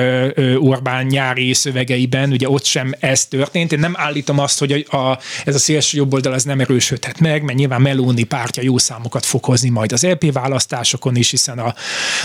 Orbán nyári szövegeiben, ugye ott sem sem ez történt. Én nem állítom azt, hogy a, a, ez a szélső jobb oldal az nem erősödhet meg, mert nyilván Meloni pártja jó számokat fog hozni majd az LP választásokon is, hiszen a,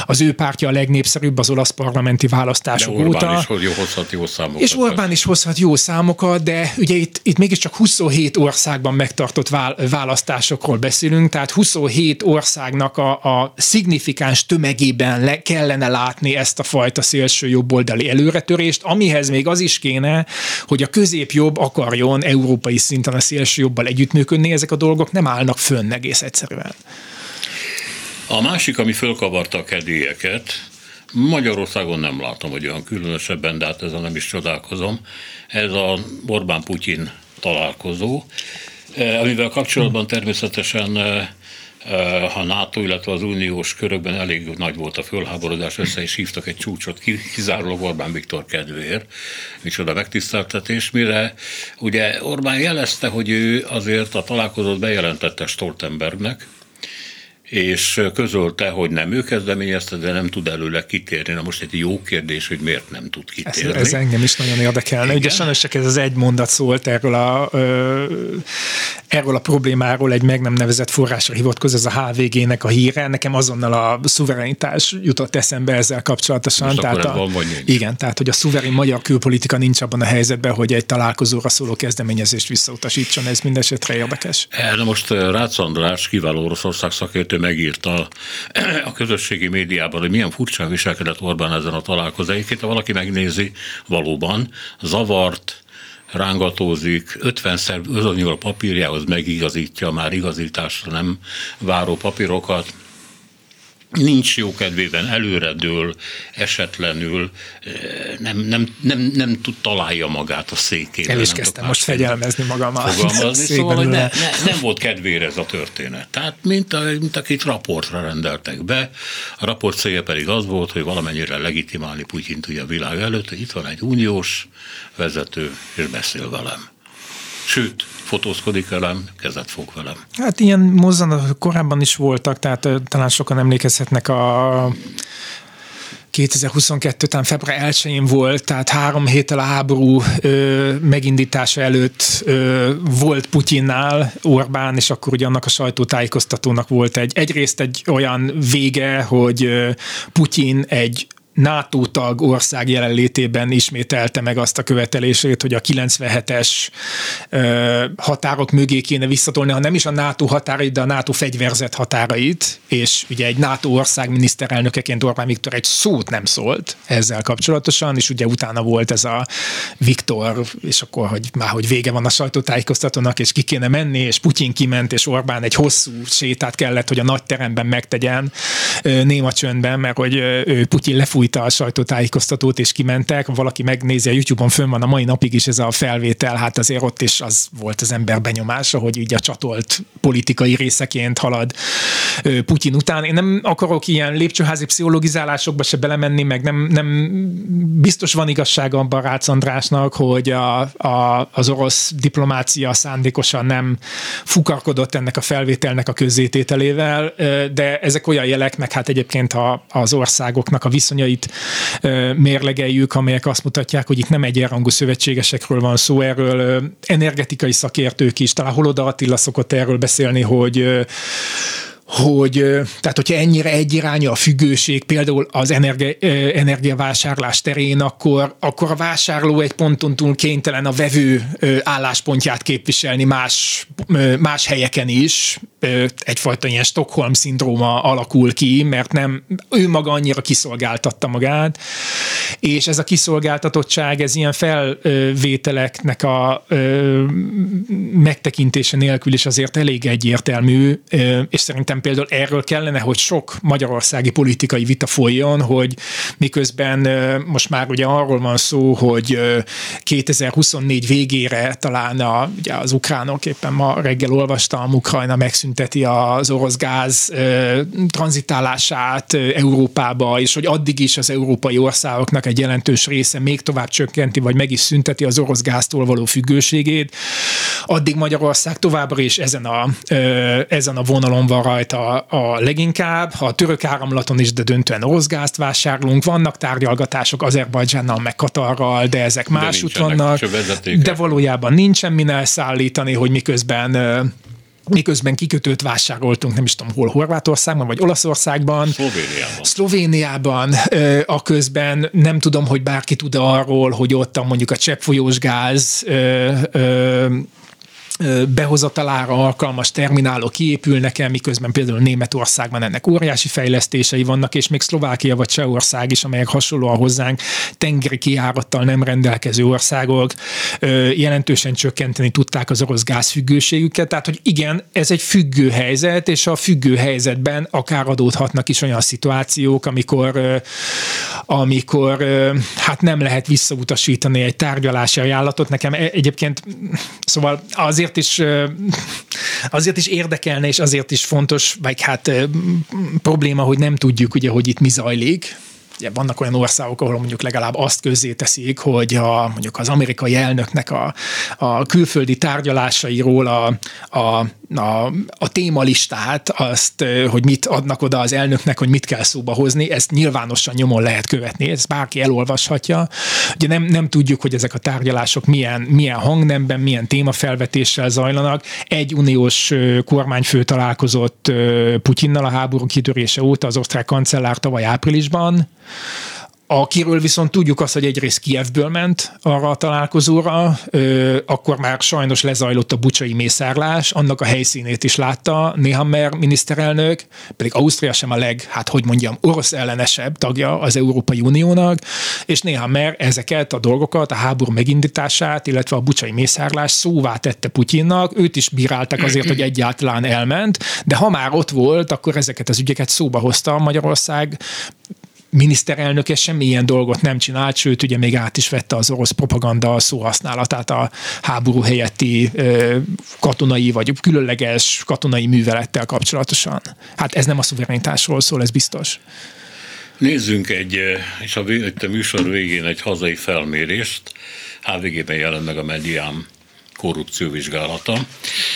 az ő pártja a legnépszerűbb az olasz parlamenti választások de Orbán óta. Is hogy hozhat jó számokat. És Orbán is hozhat jó számokat, de ugye itt, itt mégiscsak 27 országban megtartott választásokról beszélünk, tehát 27 országnak a, a szignifikáns tömegében le kellene látni ezt a fajta szélső jobboldali előretörést, amihez még az is kéne, hogy a középjobb akarjon európai szinten a szélső jobbal együttműködni, ezek a dolgok nem állnak fönn egész egyszerűen. A másik, ami fölkavarta a kedélyeket, Magyarországon nem látom, hogy olyan különösebben, de hát ezzel nem is csodálkozom. Ez a Orbán-Putyin találkozó, eh, amivel kapcsolatban természetesen eh, a NATO, illetve az uniós körökben elég nagy volt a fölháborodás, össze is hívtak egy csúcsot kizárólag Orbán Viktor kedvéért, micsoda megtiszteltetés, mire ugye Orbán jelezte, hogy ő azért a találkozót bejelentette Stoltenbergnek, és közölte, hogy nem ő kezdeményezte, de nem tud előle kitérni. Na most egy jó kérdés, hogy miért nem tud kitérni. Ez, ez engem is nagyon érdekelne. Igen. Ugye sajnos csak ez az egy mondat szólt erről a, ö, erről a problémáról, egy meg nem nevezett forrásra hivatkoz, ez a HVG-nek a híre. Nekem azonnal a szuverenitás jutott eszembe ezzel kapcsolatosan. Most tehát a, van. Igen, tehát hogy a szuverén magyar külpolitika nincs abban a helyzetben, hogy egy találkozóra szóló kezdeményezést visszautasítson. Ez mindesetre érdekes. Na most Rácz András, kiváló Oroszország szakértő megírta <clears throat> a közösségi médiában, hogy milyen furcsán viselkedett Orbán ezen a találkozóikét. Ha valaki megnézi, valóban zavart, rángatózik, 50-szer a papírjához megigazítja már igazításra nem váró papírokat, nincs jó kedvében, előredől, esetlenül, eh, nem, nem, nem, nem tud találja magát a székében. El is kezdtem most fegyelmezni magam. Fogalmazni, szóval hogy ne, ne, nem volt kedvére ez a történet. Tehát, mint, a, mint akit raportra rendeltek be, a raport célja pedig az volt, hogy valamennyire legitimálni Putyint ugye a világ előtt, hogy itt van egy uniós vezető, és beszél velem. Sőt, fotózkodik velem, kezet fog velem. Hát ilyen mozzanatok korábban is voltak, tehát talán sokan emlékezhetnek a 2022 után február 1-én volt, tehát három héttel a háború ö, megindítása előtt ö, volt Putyinnál Orbán, és akkor ugye annak a sajtótájékoztatónak volt egy, egyrészt egy olyan vége, hogy ö, Putyin egy NATO tag ország jelenlétében ismételte meg azt a követelését, hogy a 97-es ö, határok mögé kéne visszatolni, ha nem is a NATO határait, de a NATO fegyverzet határait, és ugye egy NATO ország miniszterelnökeként Orbán Viktor egy szót nem szólt ezzel kapcsolatosan, és ugye utána volt ez a Viktor, és akkor, hogy már hogy vége van a sajtótájékoztatónak, és ki kéne menni, és Putyin kiment, és Orbán egy hosszú sétát kellett, hogy a nagy teremben megtegyen néma csöndben, mert hogy Putyin lefújt lefújta a sajtótájékoztatót, és kimentek. Valaki megnézi a YouTube-on, fönn van a mai napig is ez a felvétel, hát azért ott is az volt az ember benyomása, hogy így a csatolt politikai részeként halad Putyin után. Én nem akarok ilyen lépcsőházi pszichologizálásokba se belemenni, meg nem, nem biztos van igazsága abban Rácz Andrásnak, hogy a, a, az orosz diplomácia szándékosan nem fukarkodott ennek a felvételnek a közzétételével, de ezek olyan jelek, meg hát egyébként a, az országoknak a viszonyai számait mérlegeljük, amelyek azt mutatják, hogy itt nem egyenrangú szövetségesekről van szó, erről energetikai szakértők is, talán Holoda Attila szokott erről beszélni, hogy hogy tehát hogyha ennyire egyirányú a függőség például az energi, energiavásárlás terén, akkor, akkor a vásárló egy ponton túl kénytelen a vevő álláspontját képviselni más, más helyeken is, egyfajta ilyen Stockholm-szindróma alakul ki, mert nem, ő maga annyira kiszolgáltatta magát, és ez a kiszolgáltatottság, ez ilyen felvételeknek a megtekintése nélkül is azért elég egyértelmű, és szerintem például erről kellene, hogy sok magyarországi politikai vita folyjon, hogy miközben most már ugye arról van szó, hogy 2024 végére talán a, ugye az ukránok, éppen ma reggel olvastam, Ukrajna megszünteti az orosz gáz tranzitálását Európába, és hogy addig is az európai országoknak egy jelentős része még tovább csökkenti, vagy meg is szünteti az orosz gáztól való függőségét, addig Magyarország továbbra is ezen a, ezen a vonalon van rajta a, a leginkább, a török áramlaton is, de döntően orosz gázt vásárlunk, vannak tárgyalgatások Azerbajdzsánnal, meg Katarral, de ezek de másút vannak, de valójában nincsen min elszállítani, hogy miközben miközben kikötőt vásároltunk, nem is tudom hol, Horvátországban vagy Olaszországban. Szlovéniában. Szlovéniában, a közben nem tudom, hogy bárki tud arról, hogy ott mondjuk a cseppfolyós gáz behozatalára alkalmas terminálok kiépülnek el, miközben például Németországban ennek óriási fejlesztései vannak, és még Szlovákia vagy Csehország is, amelyek hasonlóan hozzánk tengeri kiárattal nem rendelkező országok jelentősen csökkenteni tudták az orosz gázfüggőségüket. Tehát, hogy igen, ez egy függő helyzet, és a függő helyzetben akár adódhatnak is olyan szituációk, amikor, amikor hát nem lehet visszautasítani egy tárgyalási ajánlatot. Nekem e- egyébként, szóval azért azért is, <laughs> azért is érdekelne, és azért is fontos, vagy hát probléma, hogy nem tudjuk, ugye, hogy itt mi zajlik, ugye vannak olyan országok, ahol mondjuk legalább azt közzéteszik, hogy a, mondjuk az amerikai elnöknek a, a külföldi tárgyalásairól a, a a, a témalistát, azt, hogy mit adnak oda az elnöknek, hogy mit kell szóba hozni, ezt nyilvánosan nyomon lehet követni, ezt bárki elolvashatja. Ugye nem, nem tudjuk, hogy ezek a tárgyalások milyen, milyen hangnemben, milyen témafelvetéssel zajlanak. Egy uniós kormányfő találkozott Putyinnal a háború kitörése óta, az osztrák kancellár tavaly áprilisban, Akiről viszont tudjuk azt, hogy egyrészt Kievből ment arra a találkozóra, akkor már sajnos lezajlott a bucsai mészárlás, annak a helyszínét is látta Nehammer miniszterelnök, pedig Ausztria sem a leg, hát hogy mondjam, orosz ellenesebb tagja az Európai Uniónak, és Nehammer ezeket a dolgokat, a háború megindítását, illetve a bucsai mészárlás szóvá tette Putyinnak, őt is bíráltak azért, hogy egyáltalán elment, de ha már ott volt, akkor ezeket az ügyeket szóba hozta Magyarország, miniszterelnöke semmilyen dolgot nem csinált, sőt, ugye még át is vette az orosz propaganda szóhasználatát a háború helyetti katonai vagy különleges katonai művelettel kapcsolatosan. Hát ez nem a szuverenitásról szól, ez biztos. Nézzünk egy, és a, műsor végén egy hazai felmérést. HVG-ben jelent meg a mediám korrupció vizsgálata.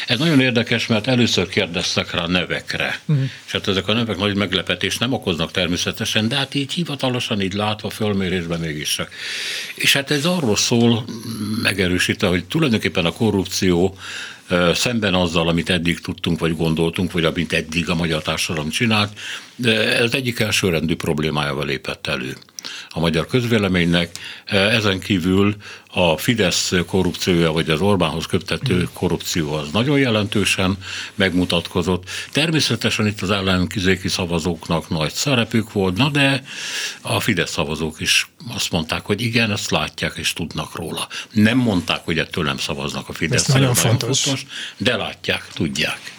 Ez nagyon érdekes, mert először kérdeztek rá nevekre, uh-huh. és hát ezek a nevek nagy meglepetést nem okoznak természetesen, de hát így hivatalosan, így látva fölmérésben mégis. És hát ez arról szól, megerősítve, hogy tulajdonképpen a korrupció szemben azzal, amit eddig tudtunk, vagy gondoltunk, vagy amit eddig a magyar társadalom csinált, ez egyik elsőrendű problémájával lépett elő a magyar közvéleménynek. Ezen kívül a Fidesz korrupciója, vagy az Orbánhoz köptető korrupció az nagyon jelentősen megmutatkozott. Természetesen itt az ellenkizéki szavazóknak nagy szerepük volt, na de a Fidesz szavazók is azt mondták, hogy igen, ezt látják és tudnak róla. Nem mondták, hogy ettől nem szavaznak a Fidesz. Ez nagyon fontos. fontos. De látják, tudják.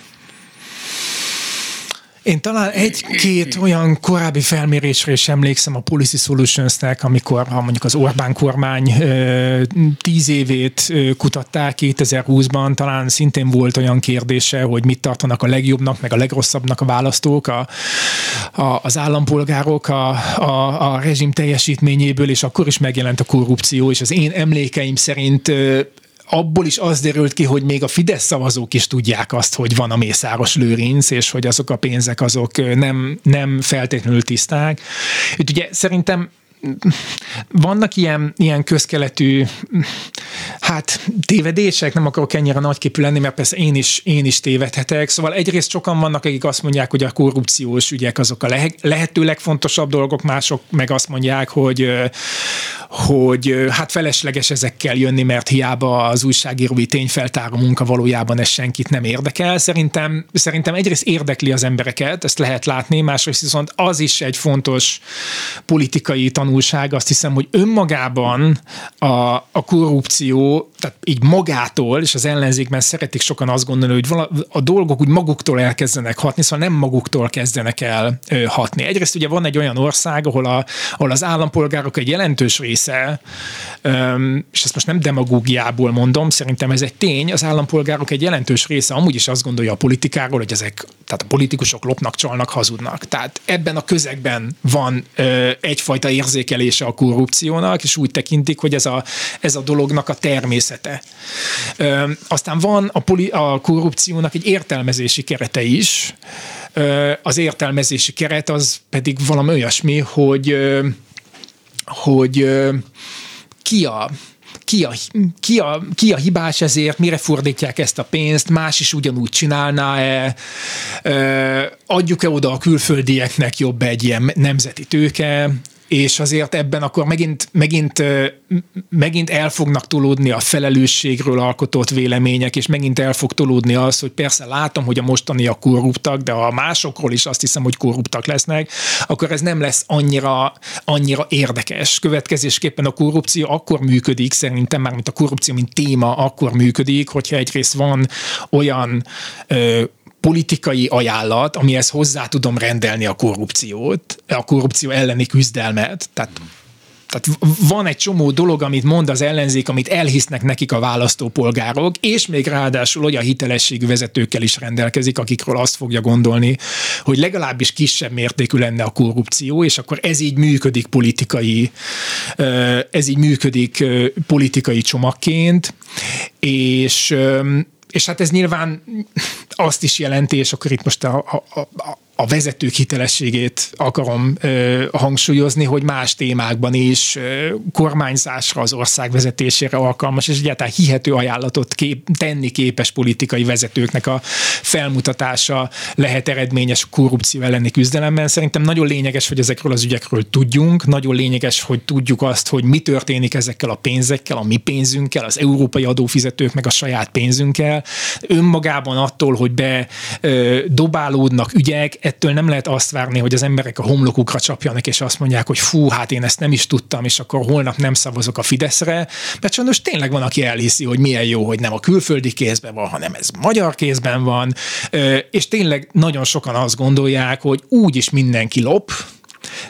Én talán egy-két olyan korábbi felmérésre is emlékszem a Policy Solutions-nek, amikor ha mondjuk az Orbán kormány tíz évét kutatták 2020-ban, talán szintén volt olyan kérdése, hogy mit tartanak a legjobbnak, meg a legrosszabbnak a választók, a, a, az állampolgárok a, a, a rezsim teljesítményéből, és akkor is megjelent a korrupció, és az én emlékeim szerint abból is az derült ki, hogy még a Fidesz szavazók is tudják azt, hogy van a Mészáros Lőrinc, és hogy azok a pénzek azok nem, nem feltétlenül tiszták. Itt ugye szerintem vannak ilyen, ilyen közkeletű hát tévedések, nem akarok ennyire nagyképű lenni, mert persze én is, én is tévedhetek. Szóval egyrészt sokan vannak, akik azt mondják, hogy a korrupciós ügyek azok a lehető legfontosabb dolgok, mások meg azt mondják, hogy, hogy hát felesleges ezekkel jönni, mert hiába az újságírói tényfeltáró munka valójában ez senkit nem érdekel. Szerintem, szerintem egyrészt érdekli az embereket, ezt lehet látni, másrészt viszont az is egy fontos politikai tanulság, azt hiszem, hogy önmagában a, a korrupció, viser jo tehát így magától, és az ellenzékben szeretik sokan azt gondolni, hogy vala, a dolgok úgy maguktól elkezdenek hatni, szóval nem maguktól kezdenek el hatni. Egyrészt ugye van egy olyan ország, ahol, a, ahol az állampolgárok egy jelentős része része, és ezt most nem demagógiából mondom, szerintem ez egy tény, az állampolgárok egy jelentős része amúgy is azt gondolja a politikáról, hogy ezek, tehát a politikusok lopnak, csalnak, hazudnak. Tehát ebben a közegben van egyfajta érzékelése a korrupciónak, és úgy tekintik, hogy ez a, ez a dolognak a természete. Aztán van a, poli, a korrupciónak egy értelmezési kerete is, az értelmezési keret az pedig valami olyasmi, hogy hogy ki a ki a, ki, a, ki a hibás ezért, mire fordítják ezt a pénzt, más is ugyanúgy csinálná-e, adjuk-e oda a külföldieknek jobb egy ilyen nemzeti tőke, és azért ebben akkor megint, megint, megint el fognak tolódni a felelősségről alkotott vélemények, és megint el fog tolódni az, hogy persze látom, hogy a mostaniak korruptak, de ha másokról is azt hiszem, hogy korruptak lesznek, akkor ez nem lesz annyira, annyira érdekes. Következésképpen a korrupció akkor működik, szerintem már, mint a korrupció, mint téma, akkor működik, hogyha egyrészt van olyan ö, politikai ajánlat, amihez hozzá tudom rendelni a korrupciót, a korrupció elleni küzdelmet. Tehát tehát van egy csomó dolog, amit mond az ellenzék, amit elhisznek nekik a választópolgárok, és még ráadásul olyan hitelességű vezetőkkel is rendelkezik, akikről azt fogja gondolni, hogy legalábbis kisebb mértékű lenne a korrupció, és akkor ez így működik politikai, ez így működik politikai csomagként, és és hát ez nyilván azt is jelenti, és akkor itt most a, a, a, a vezetők hitelességét akarom ö, hangsúlyozni, hogy más témákban is ö, kormányzásra, az ország vezetésére alkalmas, és egyáltalán hihető ajánlatot kép, tenni képes politikai vezetőknek a felmutatása lehet eredményes korrupció elleni küzdelemben. Szerintem nagyon lényeges, hogy ezekről az ügyekről tudjunk, nagyon lényeges, hogy tudjuk azt, hogy mi történik ezekkel a pénzekkel, a mi pénzünkkel, az európai adófizetők meg a saját pénzünkkel. Önmagában attól, hogy be ö, dobálódnak ügyek, ettől nem lehet azt várni, hogy az emberek a homlokukra csapjanak, és azt mondják, hogy fú, hát én ezt nem is tudtam, és akkor holnap nem szavazok a Fideszre, mert sajnos tényleg van, aki elhiszi, hogy milyen jó, hogy nem a külföldi kézben van, hanem ez magyar kézben van, és tényleg nagyon sokan azt gondolják, hogy úgyis mindenki lop,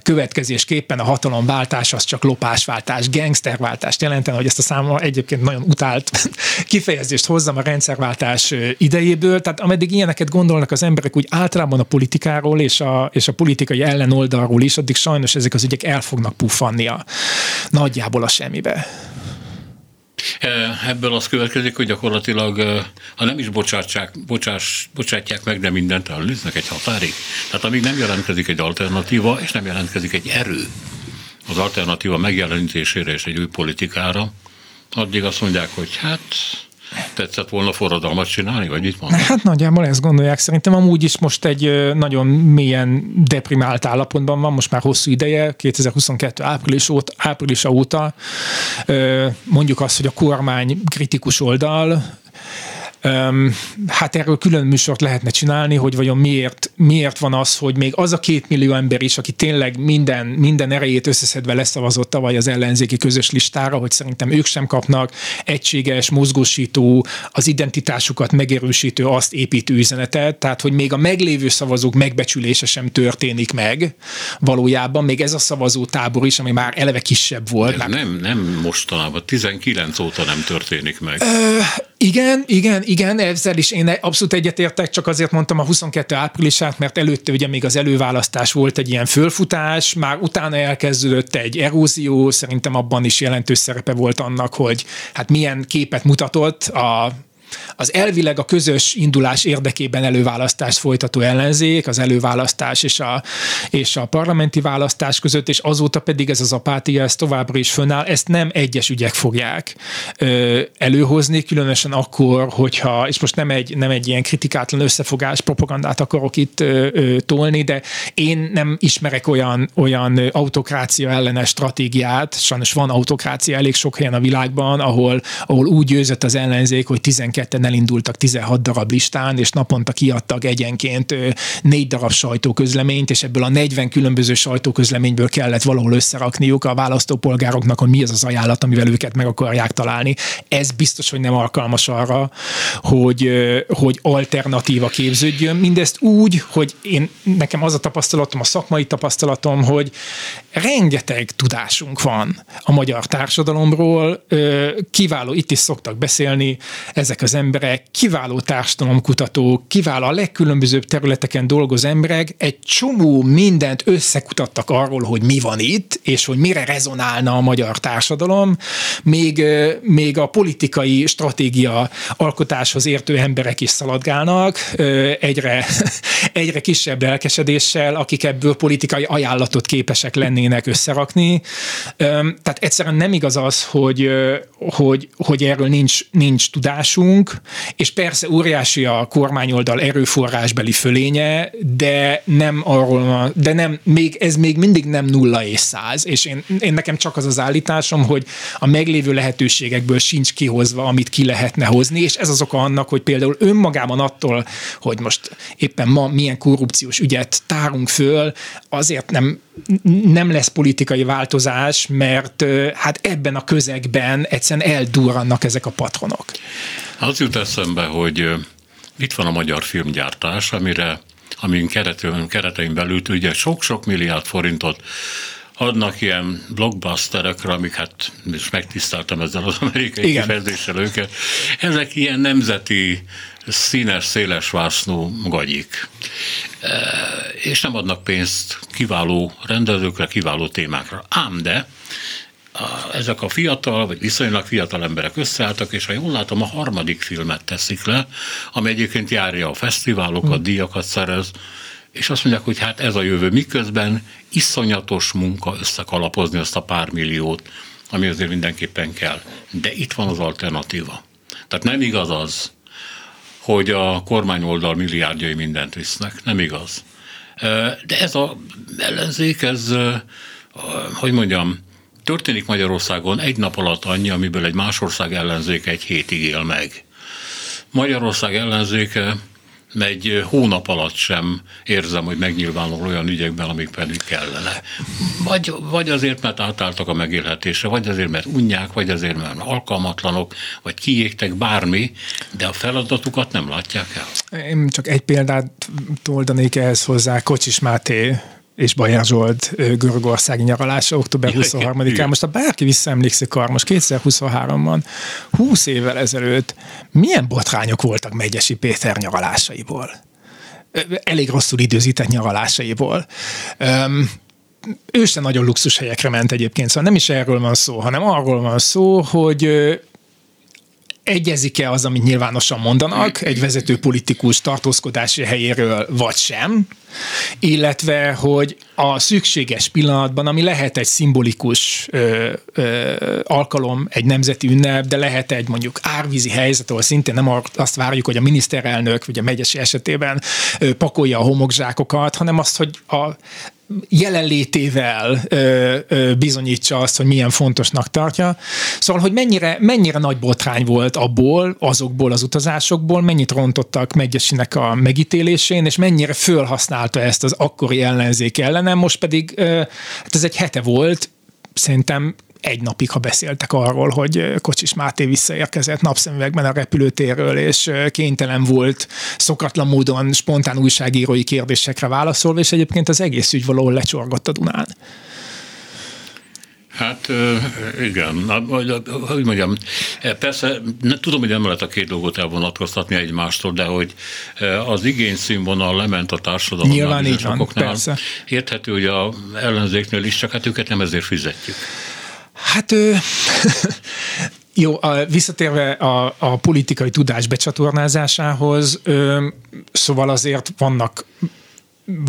következésképpen a hatalomváltás az csak lopásváltás, gangsterváltást jelentene, hogy ezt a számomra egyébként nagyon utált <laughs> kifejezést hozzam a rendszerváltás idejéből. Tehát ameddig ilyeneket gondolnak az emberek úgy általában a politikáról és a, és a politikai ellenoldalról is, addig sajnos ezek az ügyek el fognak puffanni a nagyjából a semmibe. Ebből az következik, hogy gyakorlatilag, ha nem is bocsátsák, bocsás, bocsátják meg, de mindent ellenőriznek egy határig. Tehát amíg nem jelentkezik egy alternatíva, és nem jelentkezik egy erő az alternatíva megjelenítésére és egy új politikára, addig azt mondják, hogy hát tetszett volna forradalmat csinálni, vagy mit mondod? Hát nagyjából ezt gondolják. Szerintem amúgy is most egy nagyon mélyen deprimált állapotban van, most már hosszú ideje, 2022 április óta, áprilisa óta. Mondjuk azt, hogy a kormány kritikus oldal hát erről külön műsort lehetne csinálni, hogy vajon miért, miért van az, hogy még az a két millió ember is, aki tényleg minden, minden erejét összeszedve leszavazott tavaly az ellenzéki közös listára, hogy szerintem ők sem kapnak egységes, mozgósító, az identitásukat megerősítő, azt építő üzenetet, tehát hogy még a meglévő szavazók megbecsülése sem történik meg valójában, még ez a szavazó tábor is, ami már eleve kisebb volt. Ez nem, nem mostanában, 19 óta nem történik meg. Ö, igen, igen, igen, ezzel is én abszolút egyetértek, csak azért mondtam a 22 áprilisát, mert előtte ugye még az előválasztás volt egy ilyen fölfutás, már utána elkezdődött egy erózió, szerintem abban is jelentős szerepe volt annak, hogy hát milyen képet mutatott a az elvileg a közös indulás érdekében előválasztást folytató ellenzék, az előválasztás és a, és a parlamenti választás között, és azóta pedig ez az apátia, ez továbbra is fönnáll, ezt nem egyes ügyek fogják ö, előhozni, különösen akkor, hogyha, és most nem egy, nem egy ilyen kritikátlan összefogás, propagandát akarok itt ö, ö, tolni, de én nem ismerek olyan, olyan autokrácia ellenes stratégiát, sajnos van autokrácia elég sok helyen a világban, ahol, ahol úgy győzött az ellenzék, hogy 12 ketten elindultak 16 darab listán, és naponta kiadtak egyenként négy darab sajtóközleményt, és ebből a 40 különböző sajtóközleményből kellett valahol összerakniuk a választópolgároknak, hogy mi az az ajánlat, amivel őket meg akarják találni. Ez biztos, hogy nem alkalmas arra, hogy, hogy alternatíva képződjön. Mindezt úgy, hogy én nekem az a tapasztalatom, a szakmai tapasztalatom, hogy rengeteg tudásunk van a magyar társadalomról, kiváló, itt is szoktak beszélni ezek az emberek, kiváló társadalomkutatók, kiváló a legkülönbözőbb területeken dolgozó emberek, egy csomó mindent összekutattak arról, hogy mi van itt, és hogy mire rezonálna a magyar társadalom, még, még a politikai stratégia alkotáshoz értő emberek is szaladgálnak, egyre, <laughs> egyre kisebb lelkesedéssel, akik ebből politikai ajánlatot képesek lennének összerakni. Tehát egyszerűen nem igaz az, hogy, hogy, hogy erről nincs, nincs tudásunk, vagyunk, és persze óriási a kormányoldal erőforrásbeli fölénye, de nem arról, de nem, még, ez még mindig nem nulla és száz, és én, én nekem csak az az állításom, hogy a meglévő lehetőségekből sincs kihozva, amit ki lehetne hozni, és ez az oka annak, hogy például önmagában attól, hogy most éppen ma milyen korrupciós ügyet tárunk föl, azért nem nem lesz politikai változás, mert hát ebben a közegben egyszerűen eldurrannak ezek a patronok. Az jut eszembe, hogy itt van a magyar filmgyártás, amire amin keretén, keretein belül ugye sok-sok milliárd forintot adnak ilyen blockbusterekre, amik hát is megtiszteltem ezzel az amerikai Igen. kifejezéssel őket. Ezek ilyen nemzeti színes, széles vásznú gagyik. E, és nem adnak pénzt kiváló rendezőkre, kiváló témákra. Ám de ezek a fiatal, vagy viszonylag fiatal emberek összeálltak, és ha jól látom, a harmadik filmet teszik le, ami egyébként járja a fesztiválokat, hmm. díjakat szerez, és azt mondják, hogy hát ez a jövő, miközben iszonyatos munka összekalapozni azt a pár milliót, ami azért mindenképpen kell. De itt van az alternatíva. Tehát nem igaz az, hogy a kormányoldal milliárdjai mindent visznek. Nem igaz. De ez a ellenzék, ez, hogy mondjam, történik Magyarországon egy nap alatt annyi, amiből egy más ország ellenzéke egy hétig él meg. Magyarország ellenzéke egy hónap alatt sem érzem, hogy megnyilvánul olyan ügyekben, amik pedig kellene. Vagy, vagy azért, mert átálltak a megélhetésre, vagy azért, mert unják, vagy azért, mert alkalmatlanok, vagy kiégtek, bármi, de a feladatukat nem látják el. Én csak egy példát toldanék ehhez hozzá, Kocsis Máté és Bajer Zsolt Görögországi nyaralása október 23-án. Most ha bárki visszaemlékszik arra, most 2023-ban, 20 évvel ezelőtt milyen botrányok voltak Megyesi Péter nyaralásaiból? Elég rosszul időzített nyaralásaiból. Um, ő sem nagyon luxus helyekre ment egyébként, szóval nem is erről van szó, hanem arról van szó, hogy egyezik-e az, amit nyilvánosan mondanak egy vezető politikus tartózkodási helyéről, vagy sem, illetve, hogy a szükséges pillanatban, ami lehet egy szimbolikus ö, ö, alkalom, egy nemzeti ünnep, de lehet egy mondjuk árvízi helyzet, ahol szintén nem azt várjuk, hogy a miniszterelnök, ugye a megyesi esetében ö, pakolja a homokzsákokat, hanem azt, hogy a jelenlétével ö, ö, bizonyítsa azt, hogy milyen fontosnak tartja. Szóval, hogy mennyire, mennyire nagy botrány volt abból, azokból az utazásokból, mennyit rontottak Megyesinek a megítélésén, és mennyire fölhasználta ezt az akkori ellenzék ellenem, most pedig ö, hát ez egy hete volt, szerintem egy napig, ha beszéltek arról, hogy Kocsis Máté visszaérkezett napszemüvegben a repülőtérről, és kénytelen volt szokatlan módon spontán újságírói kérdésekre válaszolva, és egyébként az egész ügy valahol lecsorgott a Dunán. Hát igen, hogy mondjam, e, persze tudom, hogy nem lehet a két dolgot elvonatkoztatni egymástól, de hogy az igény színvonal lement a társadalomnál. Nyilván így van, persze. Érthető, hogy a ellenzéknél is, csak hát őket nem ezért fizetjük. Hát ő, <laughs> jó, a, visszatérve a, a politikai tudás becsatornázásához, ö, szóval azért vannak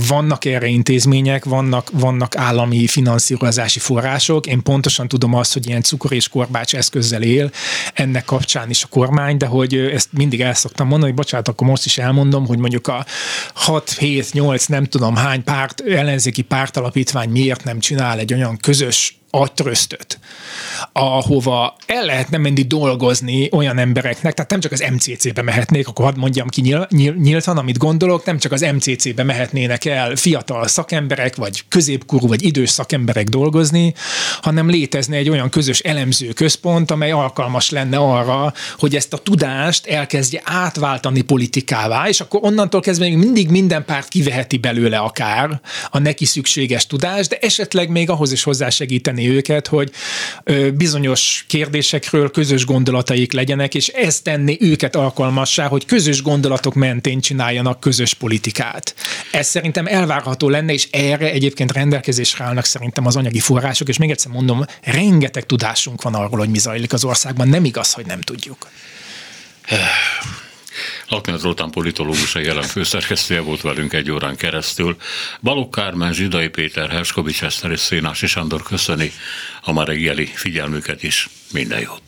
vannak erre intézmények, vannak, vannak állami finanszírozási források. Én pontosan tudom azt, hogy ilyen cukor és korbács eszközzel él ennek kapcsán is a kormány, de hogy ezt mindig el szoktam mondani, hogy bocsánat, akkor most is elmondom, hogy mondjuk a 6, 7, 8, nem tudom hány párt, ellenzéki pártalapítvány miért nem csinál egy olyan közös agytröztöt, ahova el lehetne menni dolgozni olyan embereknek, tehát nem csak az MCC-be mehetnék, akkor hadd mondjam ki nyíl, nyíl, nyíltan, amit gondolok, nem csak az MCC-be mehetnének el fiatal szakemberek, vagy középkorú, vagy idős szakemberek dolgozni, hanem létezne egy olyan közös elemző központ, amely alkalmas lenne arra, hogy ezt a tudást elkezdje átváltani politikává, és akkor onnantól kezdve még mindig minden párt kiveheti belőle akár a neki szükséges tudást, de esetleg még ahhoz is hozzásegíteni segíteni őket, hogy bizonyos kérdésekről közös gondolataik legyenek, és ez tenni őket alkalmassá, hogy közös gondolatok mentén csináljanak közös politikát. Ez szerintem elvárható lenne, és erre egyébként rendelkezésre állnak szerintem az anyagi források, és még egyszer mondom, rengeteg tudásunk van arról, hogy mi zajlik az országban, nem igaz, hogy nem tudjuk. <sighs> Lakner Zoltán politológus, a jelen főszerkesztője volt velünk egy órán keresztül. Balogh Kármán, Zsidai Péter, Herskovics Eszter és Szénási Sándor köszöni a ma reggeli figyelmüket is. Minden jót!